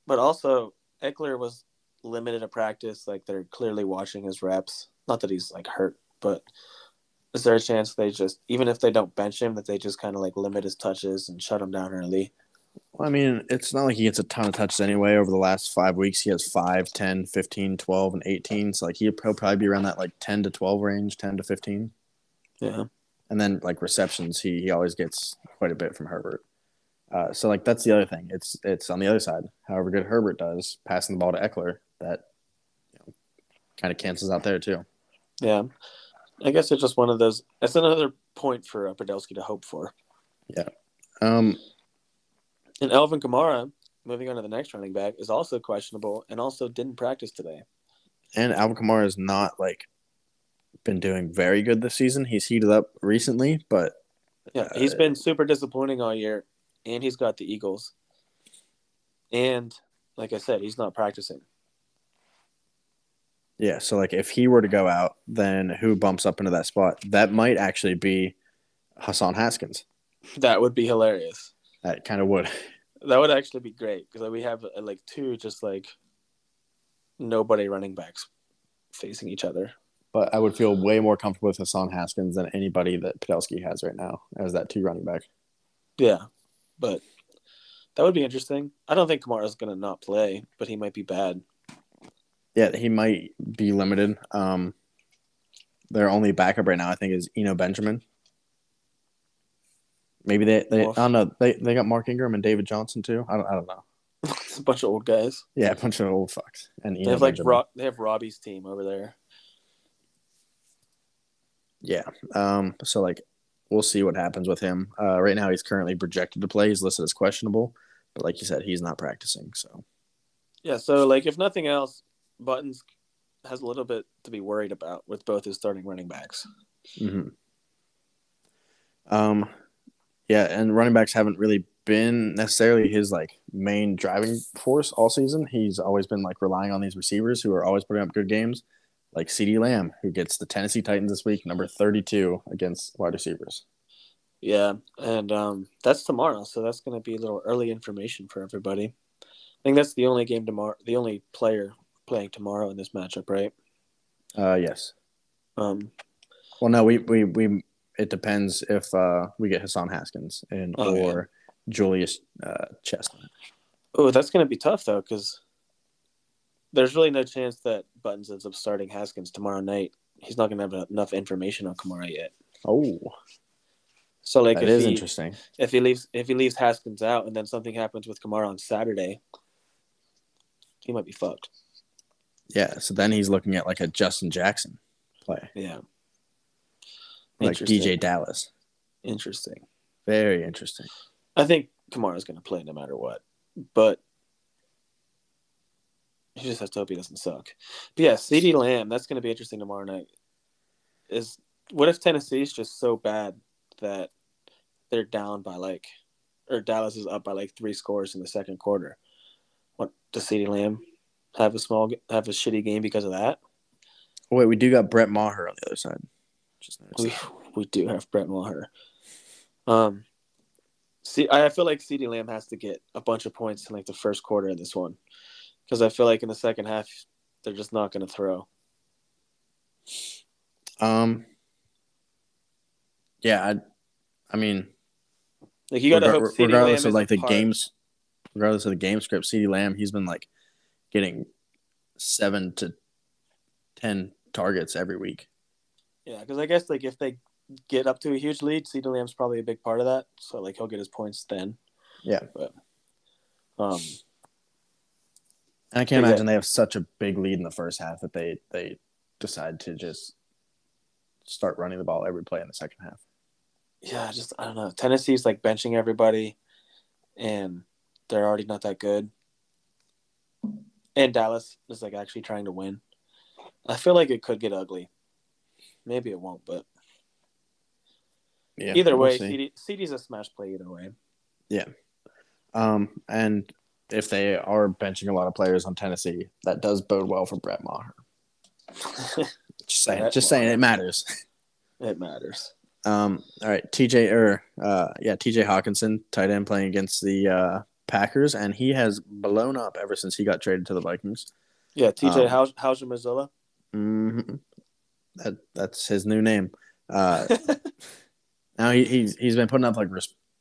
But also, Ekeler was limited at practice. Like they're clearly watching his reps. Not that he's like hurt, but is there a chance they just, even if they don't bench him, that they just kind of like limit his touches and shut him down early? Well, I mean, it's not like he gets a ton of touches anyway. Over the last five weeks, he has 5, 10, 15, 12, and 18. So, like, he'll he'll probably be around that, like, 10 to 12 range, 10 to 15. Yeah. And then, like, receptions, he, he always gets quite a bit from Herbert. Uh, so, like, that's the other thing. It's it's on the other side. However good Herbert does, passing the ball to Ekeler, that you know, kind of cancels out there, too. Yeah. I guess it's just one of those. That's another point for uh, Podolski to hope for. Yeah. Um, And Alvin Kamara, moving on to the next running back, is also questionable and also didn't practice today. and Alvin Kamara has not, like, been doing very good this season. He's heated up recently, but Yeah, uh, he's been super disappointing all year, and he's got the Eagles. And like I said, he's not practicing. Yeah, so like if he were to go out, then who bumps up into that spot? That might actually be Hassan Haskins. That would be hilarious. That kind of would. [laughs] That would actually be great because we have uh, like two just like nobody running backs facing each other. But I would feel way more comfortable with Hassan Haskins than anybody that Podolski has right now as that two running back. Yeah, but that would be interesting. I don't think Kamara's gonna not play, but he might be bad. Yeah, he might be limited. Um, their only backup right now, I think, is Eno Benjamin. Maybe they, they I don't know. They they got Mark Ingram and David Johnson too. I don't, I don't know. it's [laughs] a bunch of old guys. Yeah, a bunch of old fucks. And They have like Ro- they have Robbie's team over there. Yeah. Um, so like we'll see what happens with him. Uh, right now he's currently projected to play. He's listed as questionable, but like you said, he's not practicing. So Yeah, so like if nothing else, Buttons has a little bit to be worried about with both his starting running backs. mhm. um, yeah, and running backs haven't really been necessarily his like main driving force all season. He's always been like relying on these receivers who are always putting up good games, like CeeDee Lamb, who gets the Tennessee Titans this week, number thirty-two against wide receivers. Yeah, and um, that's tomorrow, so that's going to be a little early information for everybody. I think that's the only game tomorrow, the only player playing tomorrow in this matchup, right? Uh, yes. Um, Well, no, we we we. It depends if uh we get Hassan Haskins and Oh, yeah. or Julius uh, Chestnut. oh, that's going to be tough though, because there's really no chance that Buttons ends up starting Haskins tomorrow night. He's not going to have enough information on Kamara yet. Oh, So like, that is he, interesting. if he leaves if he leaves Haskins out, and then something happens with Kamara on Saturday, he might be fucked. Yeah. So then he's looking at like a Justin Jackson play, Yeah. Like. DJ Dallas. Interesting. Very interesting. I think Kamara's going to play no matter what, but he just has to hope he doesn't suck. But yeah, CeeDee Lamb, that's going to be interesting tomorrow night. Is what if Tennessee's just so bad that they're down by like, or Dallas is up by like three scores in the second quarter? What does CeeDee Lamb have a small have a shitty game because of that? Oh, wait, we do got Brett Maher on the other side. Just We that. we do have Brett Maher. Um, see, I feel like CeeDee Lamb has to get a bunch of points in like the first quarter of this one, because I feel like in the second half they're just not going to throw. Um. Yeah, I. I mean, Like you got to regar- hope CeeDee Lamb regardless of like the part- games, regardless of the game script, CeeDee Lamb, he's been like getting seven to ten targets every week. Yeah, because I guess like if they get up to a huge lead, CeeDee Lamb's probably a big part of that. So like he'll get his points then. Yeah. But um, I can't imagine they have such a big lead in the first half that they they decide to just start running the ball every play in the second half. yeah, just I don't know. Tennessee's like benching everybody, and they're already not that good. And Dallas is like actually trying to win. I feel like it could get ugly. Maybe it won't, but Yeah. either we'll way. CeeDee, CeeDee's a smash play either way. Yeah. Um, and if they are benching a lot of players on Tennessee, that does bode well for Brett Maher. [laughs] Just saying, just saying, it matters. it matters. Um, all right, TJ or uh, yeah, TJ Hockenson, tight end, playing against the uh, Packers, and he has blown up ever since he got traded to the Vikings. Yeah, TJ Um, House Hauser Mozilla. hmm That that's his new name. Uh, [laughs] now he, he's he's been putting up like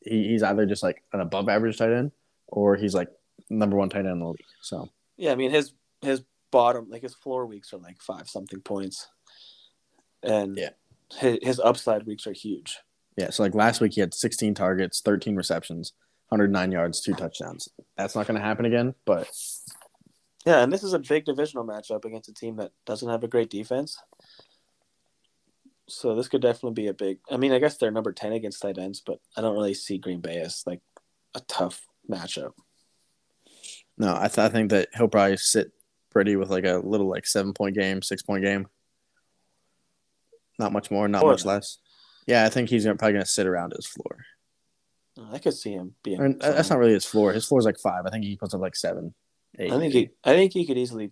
he, he's either just like an above average tight end or he's like number one tight end in the league. So yeah, I mean his his bottom like his floor weeks are like five something points, and Yeah. his, his upside weeks are huge. yeah, so like last week he had 16 targets, 13 receptions, 109 yards, two touchdowns. That's not going to happen again, but Yeah, and this is a big divisional matchup against a team that doesn't have a great defense. So this could definitely be a big. I mean, I guess they're number ten against tight ends, but I don't really see Green Bay as like a tough matchup. no, I, th- I think that he'll probably sit pretty with like a little like seven point game, six point game. Not much more, not much less. Yeah, I think he's gonna, probably going to sit around his floor. I could see him being. Or, uh, that's not really his floor. His floor is like five. I think he puts up like seven, eight. I think he. I think he could easily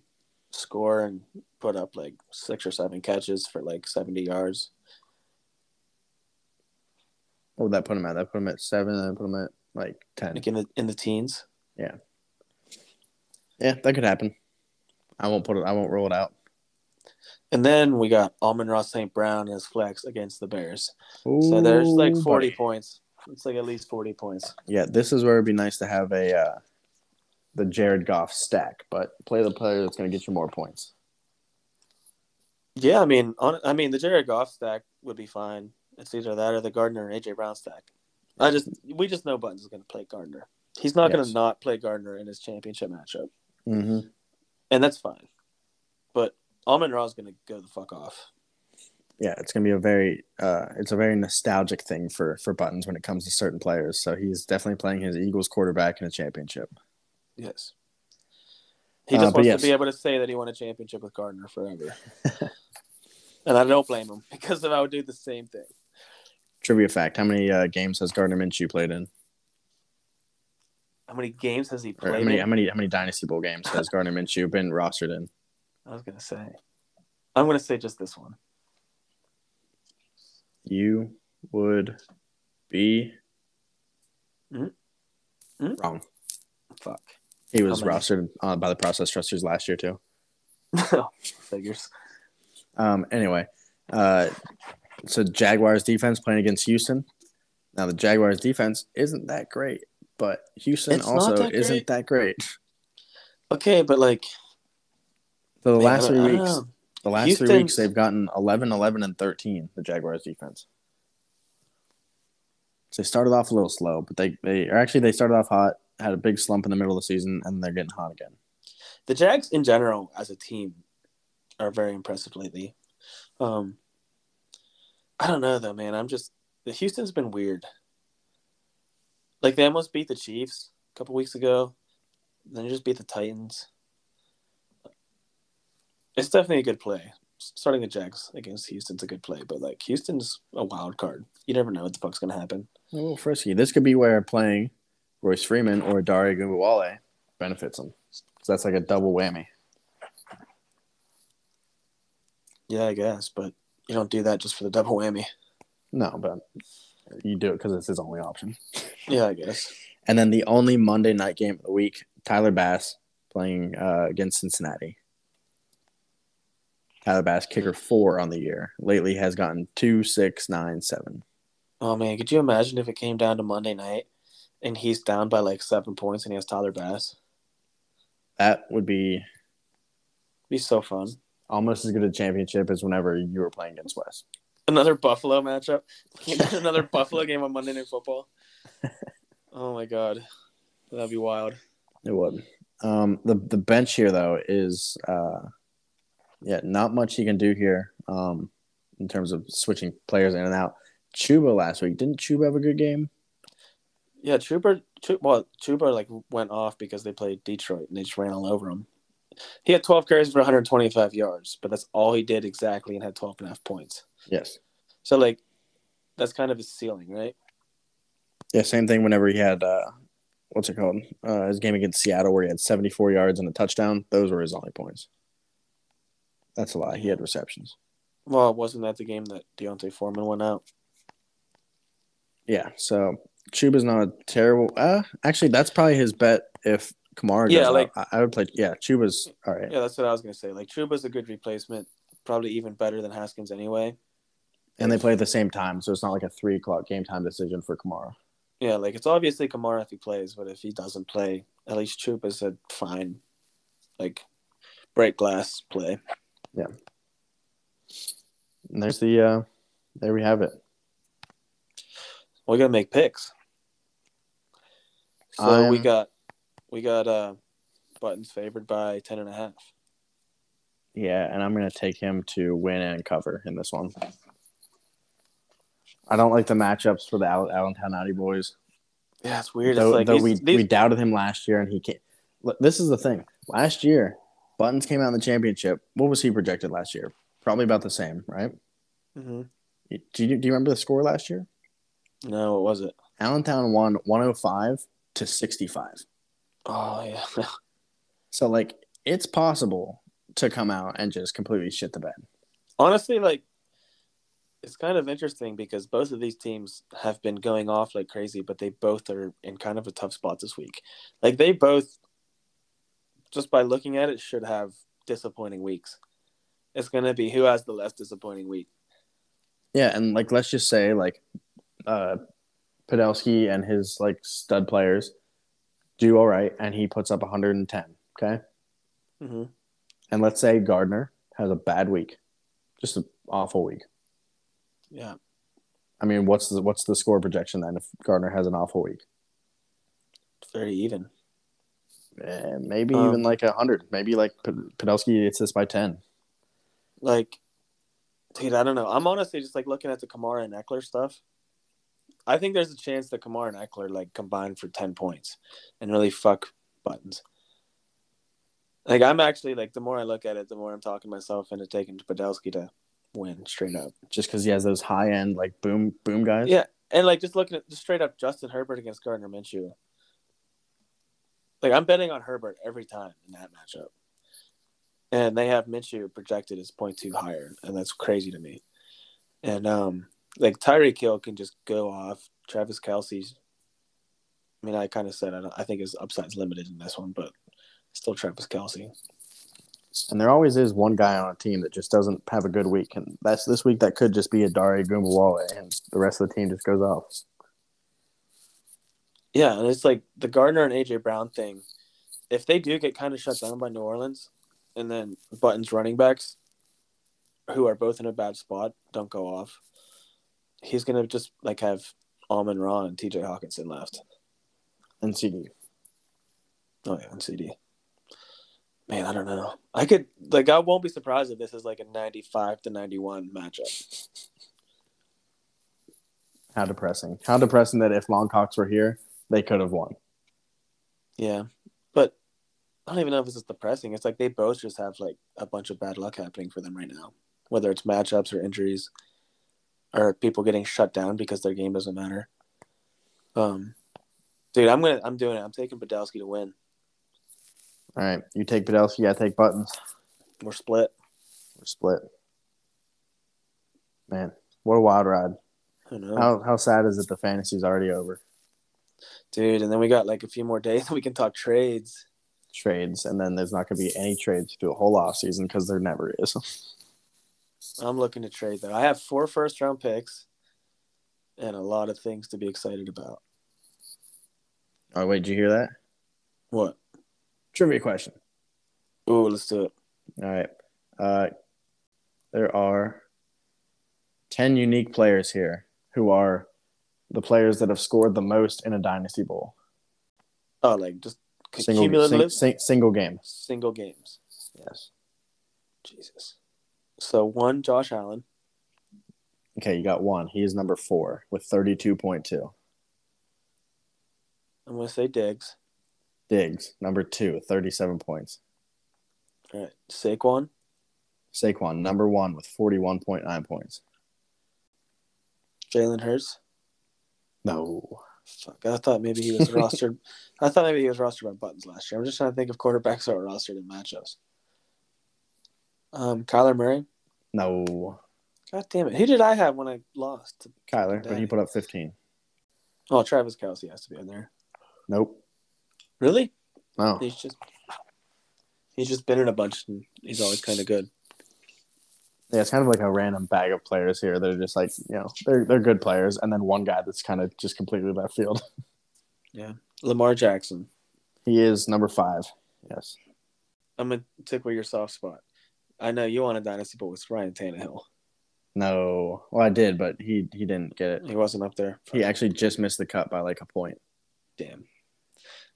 score and put up like six or seven catches for like seventy yards. What would that put him at? That put him at seven. And put him at like ten. like in the in the teens. Yeah, Yeah, that could happen. I won't put it. I won't rule it out. And then we got Amon-Ra St. Brown as flex against the Bears. So there's like 40 buddy. points. It's like at least 40 points. Yeah, this is where it'd be nice to have a uh, the Jared Goff stack, but play the player that's going to get you more points. Yeah, I mean, on, I mean, the Jared Goff stack would be fine. It's either that or the Gardner and AJ Brown stack. I just we just know Buttons is going to play Gardner. He's not going to not play Gardner in his championship matchup, Mm-hmm. and that's fine. But Amon-Ra is going to go the fuck off. Yeah, it's going to be a very uh, it's a very nostalgic thing for for Buttons when it comes to certain players. So he's definitely playing his Eagles quarterback in a championship. Yes. He Uh, just but wants yes. to be able to say that he won a championship with Gardner forever. [laughs] and I don't blame him because I would do the same thing. Trivia fact: How many uh, games has Gardner Minshew played in? How many games has he Or played? how many in? how many how many Dynasty Bowl games has [laughs] Gardner Minshew been rostered in? I was gonna say. I'm gonna say just this one. You would be Mhm. wrong. Fuck. He was rostered uh, by the process trusters last year too. [laughs] Figures. Um, anyway, uh, so Jaguars defense playing against Houston. Now the Jaguars defense isn't that great, but Houston It's also that isn't that great. Okay, but like So the man, last three don't- I don't weeks, know. the last three weeks they've gotten 11, 11, and 13, the Jaguars defense. So they started off a little slow, but they, they or actually they started off hot, had a big slump in the middle of the season, and they're getting hot again. the Jags in general as a team are very impressive lately. Um, I don't know though, man. I'm just the Houston's been weird. Like they almost beat the Chiefs a couple weeks ago, then just beat the Titans. It's definitely a good play. Starting the Jags against Houston's a good play, but like Houston's a wild card. You never know what the fuck's gonna happen. A little frisky. This could be where playing Royce Freeman or Dare Ogunbowale benefits them. So that's like a double whammy. Yeah, I guess, but you don't do that just for the double whammy. No, but you do it because it's his only option. Yeah, I guess. And then the only Monday night game of the week, Tyler Bass playing uh, against Cincinnati. Tyler Bass, kicker four on the year. Lately has gotten two, six, nine, seven. Oh man, could you imagine if it came down to Monday night and he's down by like seven points and he has Tyler Bass? That would be be so fun. almost as good a championship as whenever you were playing against West. Another Buffalo matchup. Another Buffalo game on Monday Night Football. [laughs] Oh my god, that'd be wild. It would. Um, the the bench here though is uh, yeah, not much he can do here. Um, in terms of switching players in and out. Chuba last week didn't Chuba have a good game? Yeah, Trooper. Well, Trooper like went off because they played Detroit and they just ran all over him. He had 12 carries for 125 yards, but that's all he did exactly and had 12 and a half points. Yes. So like, that's kind of his ceiling, right? Yeah, same thing whenever he had uh what's it called? Uh his game against Seattle where he had 74 yards and a touchdown. Those were his only points. That's a lie. He had receptions. Well, wasn't that the game that D'Onta Foreman went out? Yeah, so Chuba's not a terrible uh actually that's probably his bet if Kamara Yeah, like- I, I would play yeah, Chuba's all right. Yeah, that's what I was gonna say. Like Chuba's a good replacement, probably even better than Haskins anyway. And they play at the same time, so it's not like a three o'clock game time decision for Kamara. Yeah, like it's obviously Kamara if he plays, but if he doesn't play, at least Chuba's a fine, like break glass play. Yeah. And there's the uh there we have it. We gotta make picks. So we I'm- got we got uh Buttons favored by ten and a half. Yeah, and I'm gonna take him to win and cover in this one. I don't like the matchups for the All- Allentown Audi boys. Yeah, it's weird. Though, it's like though these, we these- we doubted him last year, and he can't. Look, this is the thing. Last year, Buttons came out in the championship. What was he projected last year? Probably about the same, right? Mhm. Do you do you remember the score last year? No, what was it? Allentown won 105 to 65. Oh yeah. [laughs] So like, it's possible to come out and just completely shit the bed. Honestly, like it's kind of interesting because both of these teams have been going off like crazy, but they both are in kind of a tough spot this week. Like they both, just by looking at it, should have disappointing weeks. It's gonna be who has the less disappointing week. Yeah, and like let's just say like uh Podolski and his like stud players do all right and he puts up 110, okay? Mm-hmm. And let's say Gardner has a bad week. Just an awful week. Yeah, I mean, what's the what's the score projection then if Gardner has an awful week? very even. Eh, maybe Um, even like a 100. Maybe like Podolski gets this by 10. Like, dude, I don't know. I'm honestly just like looking at the Kamara and Ekeler stuff. I think there's a chance that Kamara and Ekeler like combine for ten points and really fuck buttons. Like I'm actually like the more I look at it, the more I'm talking myself into taking Podolski to win straight up. Just because he has those high end like boom boom guys. Yeah, and like just looking at just straight up Justin Herbert against Gardner Minshew. Like I'm betting on Herbert every time in that matchup, and they have Minshew projected as point two higher, and that's crazy to me. And um, like Tyreek Hill can just go off. Travis Kelce's. I mean, I kind of said I, don't, I think his upside's limited in this one, but still Travis Kelce. And there always is one guy on a team that just doesn't have a good week, and that's this week. That could just be a Dare Ogunbowale, and the rest of the team just goes off. Yeah, and it's like the Gardner and AJ Brown thing. If they do get kind of shut down by New Orleans, and then Buttons running backs, who are both in a bad spot, don't go off. He's gonna just like have Amon-Ra and T.J. Hockenson left. And CeeDee. Oh yeah, and CeeDee. Man, I don't know. I could like I won't be surprised if this is like a ninety-five to ninety-one matchup. How depressing. How depressing that if Longcocks were here, they could have won. Yeah, but I don't even know if this is depressing. It's like they both just have like a bunch of bad luck happening for them right now, whether it's matchups or injuries, or people getting shut down because their game doesn't matter. Um, dude, I'm gonna, I'm doing it. I'm taking Podolski to win. All right. You take Podolski, I take Buttons. We're split. We're split. Man, what a wild ride. I know, How how sad is it the fantasy's already over? dude. And then we got like a few more days. [laughs] That we can talk trades. Trades, and then there's not going to be any trades through the whole off season because there never is. [laughs] I'm looking to trade though. I have four first round picks, and a lot of things to be excited about. Oh wait, did you hear that? What? Trivia question. Ooh, let's do it. All right. Uh, there are 10 unique players here who are the players that have scored the most in a Dynasty Bowl. Oh, like just Single, cumulative sing- sing- single game. single games. Yes. Jesus. So one, Josh Allen. Okay, you got one. He is number four with 32.2. I'm gonna say Diggs. Diggs, number two, 37 points. All right, Saquon. Saquon, number one with 41.9 points. Jalen Hurts. No. Fuck, I thought maybe he was [laughs] rostered. I thought maybe he was rostered by Buttons last year. I'm just trying to think of quarterbacks that were rostered in matchups. Um, Kyler Murray. No. God damn it! Who did I have when I lost? Kyler, but he put up 15. Oh, Travis Kelce has to be in there. Nope. Really? No. He's just he's just been in a bunch and he's always kind of good. Yeah, it's kind of like a random bag of players here that are just like, you know, they're they're good players, and then one guy that's kind of just completely left field. [laughs] Yeah, Lamar Jackson. He is number five. Yes. I'm gonna tickle your soft spot. I know you want a dynasty, but with Ryan Tannehill, No. Well, I did, but he he didn't get it. he wasn't up there. He actually just missed the cut by like a point. Damn.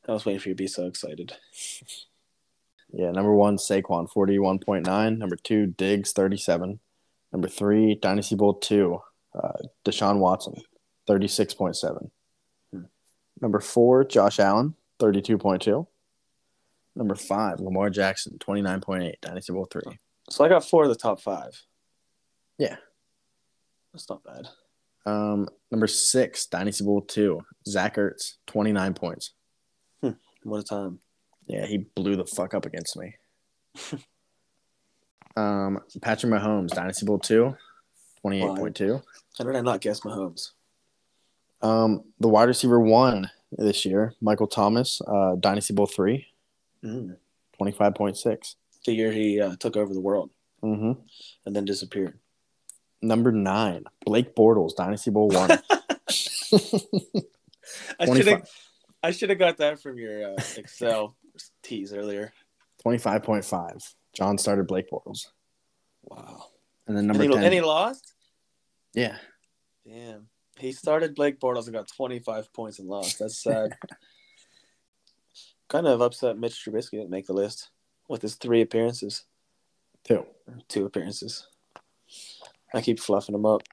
I was waiting for you to be so excited. [laughs] Yeah, number one, Saquon, forty-one point nine. Number two, Diggs, thirty-seven. Number three, Dynasty Bowl two, uh, Deshaun Watson, thirty-six point seven. Hmm. Number four, Josh Allen, thirty-two point two. Number five, Lamar Jackson, twenty-nine point eight. Dynasty Bowl three. So I got four of the top five. Yeah. That's not bad. Um, number six, Dynasty Bowl two, Zach Ertz, twenty-nine points. What a time. Yeah, he blew the fuck up against me. [laughs] um, Patrick Mahomes, Dynasty Bowl two, 28.2. How did I not guess Mahomes? Um, the wide receiver one this year, Michael Thomas, uh, Dynasty Bowl three, Mm. 25.6. The year he uh, took over the world Mm-hmm. and then disappeared. Number nine, Blake Bortles, Dynasty Bowl one. [laughs] [laughs] I should have I should have got that from your uh, Excel tease earlier. 25.5. John started Blake Bortles. Wow. And then And number he, 10. and he lost? yeah. Damn. He started Blake Bortles and got 25 points and lost. That's sad. [laughs] kind of upset Mitch Trubisky didn't make the list with his three appearances, Two. two appearances. I keep fluffing him up.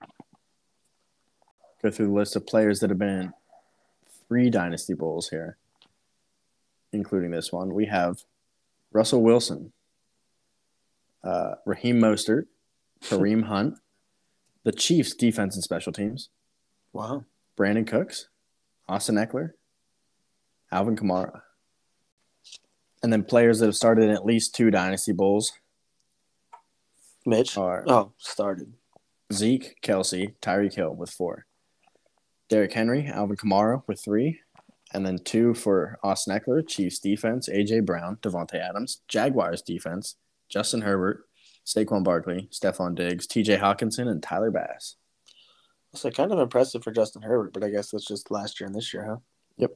Go through the list of players that have been in three Dynasty Bowls here, including this one. We have Russell Wilson, uh, Raheem Mostert, [laughs] Kareem Hunt, the Chiefs defense and special teams, Wow. Brandin Cooks, Austin Ekeler, Alvin Kamara. And then players that have started in at least two Dynasty Bowls Mitch? are Oh, started. Zeke, Kelce, Tyreek Hill with four. Derrick Henry, Alvin Kamara with three. And then two for Austin Ekeler, Chiefs defense, AJ Brown, Davante Adams, Jaguars defense, Justin Herbert, Saquon Barkley, Stefon Diggs, TJ Hockenson, and Tyler Bass. So kind of impressive for Justin Herbert, but I guess that's just last year and this year, huh? Yep.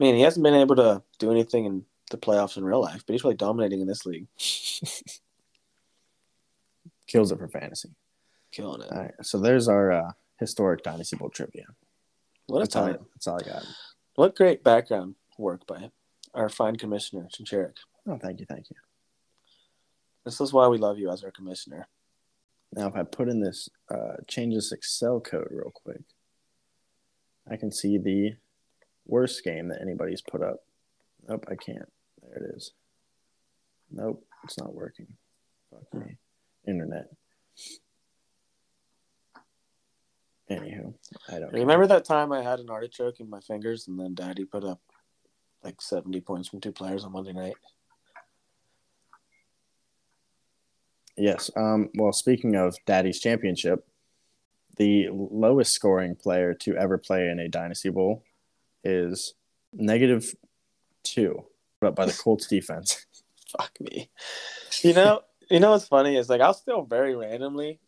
Man, he hasn't been able to do anything in the playoffs in real life, but he's really dominating in this league, [laughs] Kills it for fantasy. killing it. All right. So there's our uh, historic Dynasty Bowl trivia. What a That's all, time! that's all I got. What great background work by our fine commissioner Chincharik. Oh, thank you. Thank you. This is why we love you as our commissioner. Now, if I put in this, uh, change this Excel code real quick, I can see the worst game that anybody's put up. Nope, I can't. There it is. Nope, it's not working. Fuck me. Internet. Anywho, I don't care. Remember that time I had an artichoke in my fingers and then Daddy put up like 70 points from two players on Monday night? Yes. Um, well, speaking of Daddy's Championship, the lowest scoring player to ever play in a Dynasty Bowl is negative two, but by the Colts defense. [laughs] Fuck me. You know, you know what's funny is like I'll still very randomly,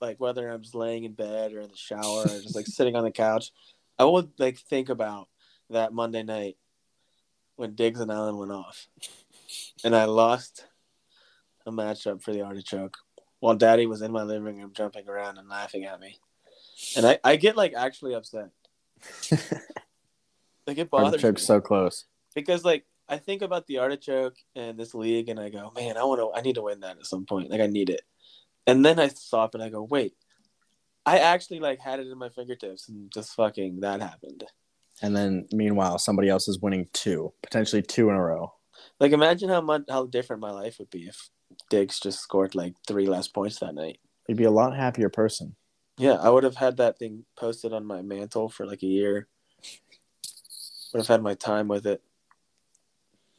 like whether I'm just laying in bed or in the shower or just like sitting on the couch, I would like think about that Monday night when Diggs and Allen went off, and I lost a matchup for the artichoke while Daddy was in my living room jumping around and laughing at me, and I I get like actually upset. [laughs] Like it bothers me Artichoke's so close. because like I think about the artichoke and this league, and I go, man, I want to, I need to win that at some point. Like I need it, and then I stop and I go, wait, I actually like had it in my fingertips, and just fucking that happened. And then meanwhile, somebody else is winning two, potentially two in a row. Like imagine how much how different my life would be if Diggs just scored like three less points that night. You'd be a lot happier person. Yeah, I would have had that thing posted on my mantle for like a year. Would have had my time with it,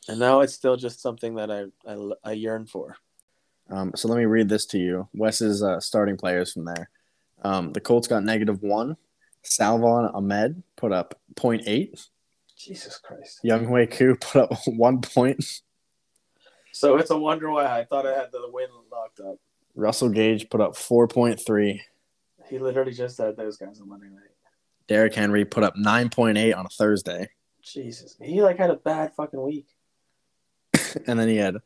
and now it's still just something that I I, I yearn for. Um, so let me read this to you. Wes's uh, starting players from there. Um, the Colts got negative one. Salvon Ahmed put up 0.8. Jesus Christ. Young Wei Koo put up [laughs] one point. So it's a wonder why I thought I had the win locked up. Russell Gage put up 4.3. He literally just said those guys on Monday night. Derrick Henry put up 9.8 on a Thursday. Jesus. He like had a bad fucking week. [laughs] And then he had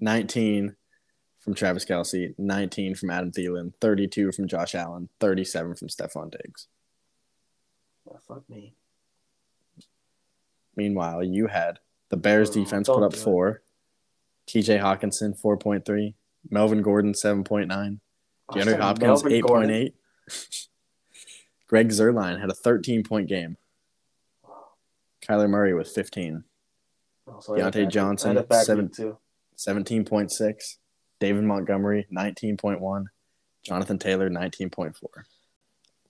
19 from Travis Kelce, 19 from Adam Thielen, 32 from Josh Allen, 37 from Stefon Diggs. Oh, fuck me. Meanwhile, you had the Bears Oh, defense put up do it. four. TJ Hockenson, 4.3. Melvin Gordon, 7.9. DeAndre Hopkins, Gordon. 8.8. [laughs] Greg Zuerlein had a 13 point game. Kyler Murray with 15. Oh, so I had a Diontae bad- Johnson, I had a bad seven- 17.6. David Montgomery, 19.1. Jonathan Taylor, 19.4.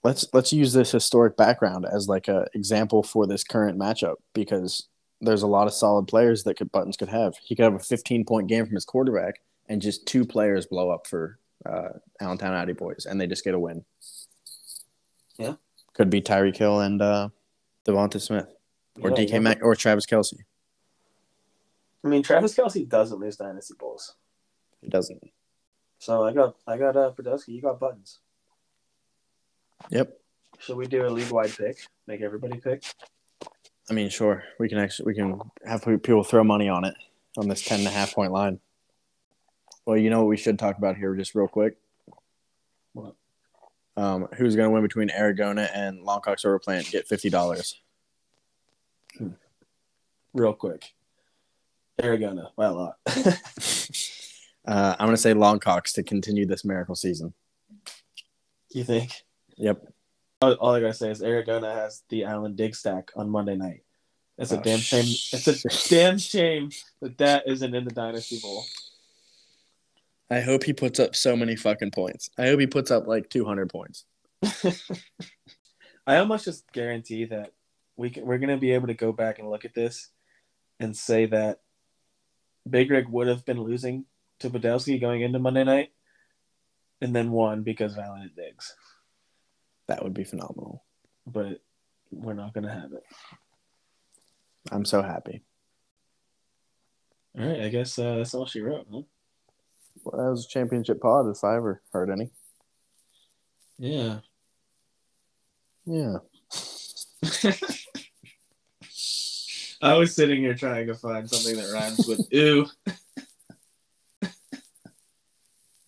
Let's let's use this historic background as like a example for this current matchup because there's a lot of solid players that could Buttons could have. He could have a 15 point game from his quarterback and just two players blow up for uh, Allentown Audi boys and they just get a win. Yeah. Could be Tyreek Hill and uh, DeVonta Smith or Yeah, DK yeah. Mac or Travis Kelce. I mean, Travis Kelce doesn't lose dynasty bowls. He doesn't. So I got I got uh Podolsky, you got buttons. Yep. Should we do a league wide pick? Make everybody pick? I mean, sure. We can actually we can have people throw money on it on this ten and a half point line. Well, you know what we should talk about here, just real quick. What? Um, who's going to win between Aragona and Longcock Silver Plant? Get fifty dollars. Real quick. Aragona by a lot. [laughs] uh, I'm going to say Longcocks to continue this miracle season. you think? Yep. All, all I gotta say is Aragona has the Allen Dig stack on Monday night. It's a Oh, damn shame. sh- It's a damn shame that that isn't in the Dynasty Bowl. I hope he puts up so many fucking points. I hope he puts up like 200 points. [laughs] I almost just guarantee that we can, we're gonna be able to go back and look at this and say that Big Rig would have been losing to Podolsky going into Monday night, and then won because Valen and Diggs. That would be phenomenal. But we're not gonna have it. I'm so happy. All right, I guess uh, that's all she wrote, huh? Well, that was a championship pod if I ever heard any. Yeah. Yeah. [laughs] I was sitting here trying to find something that rhymes with [laughs] ooh.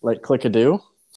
Like click a do.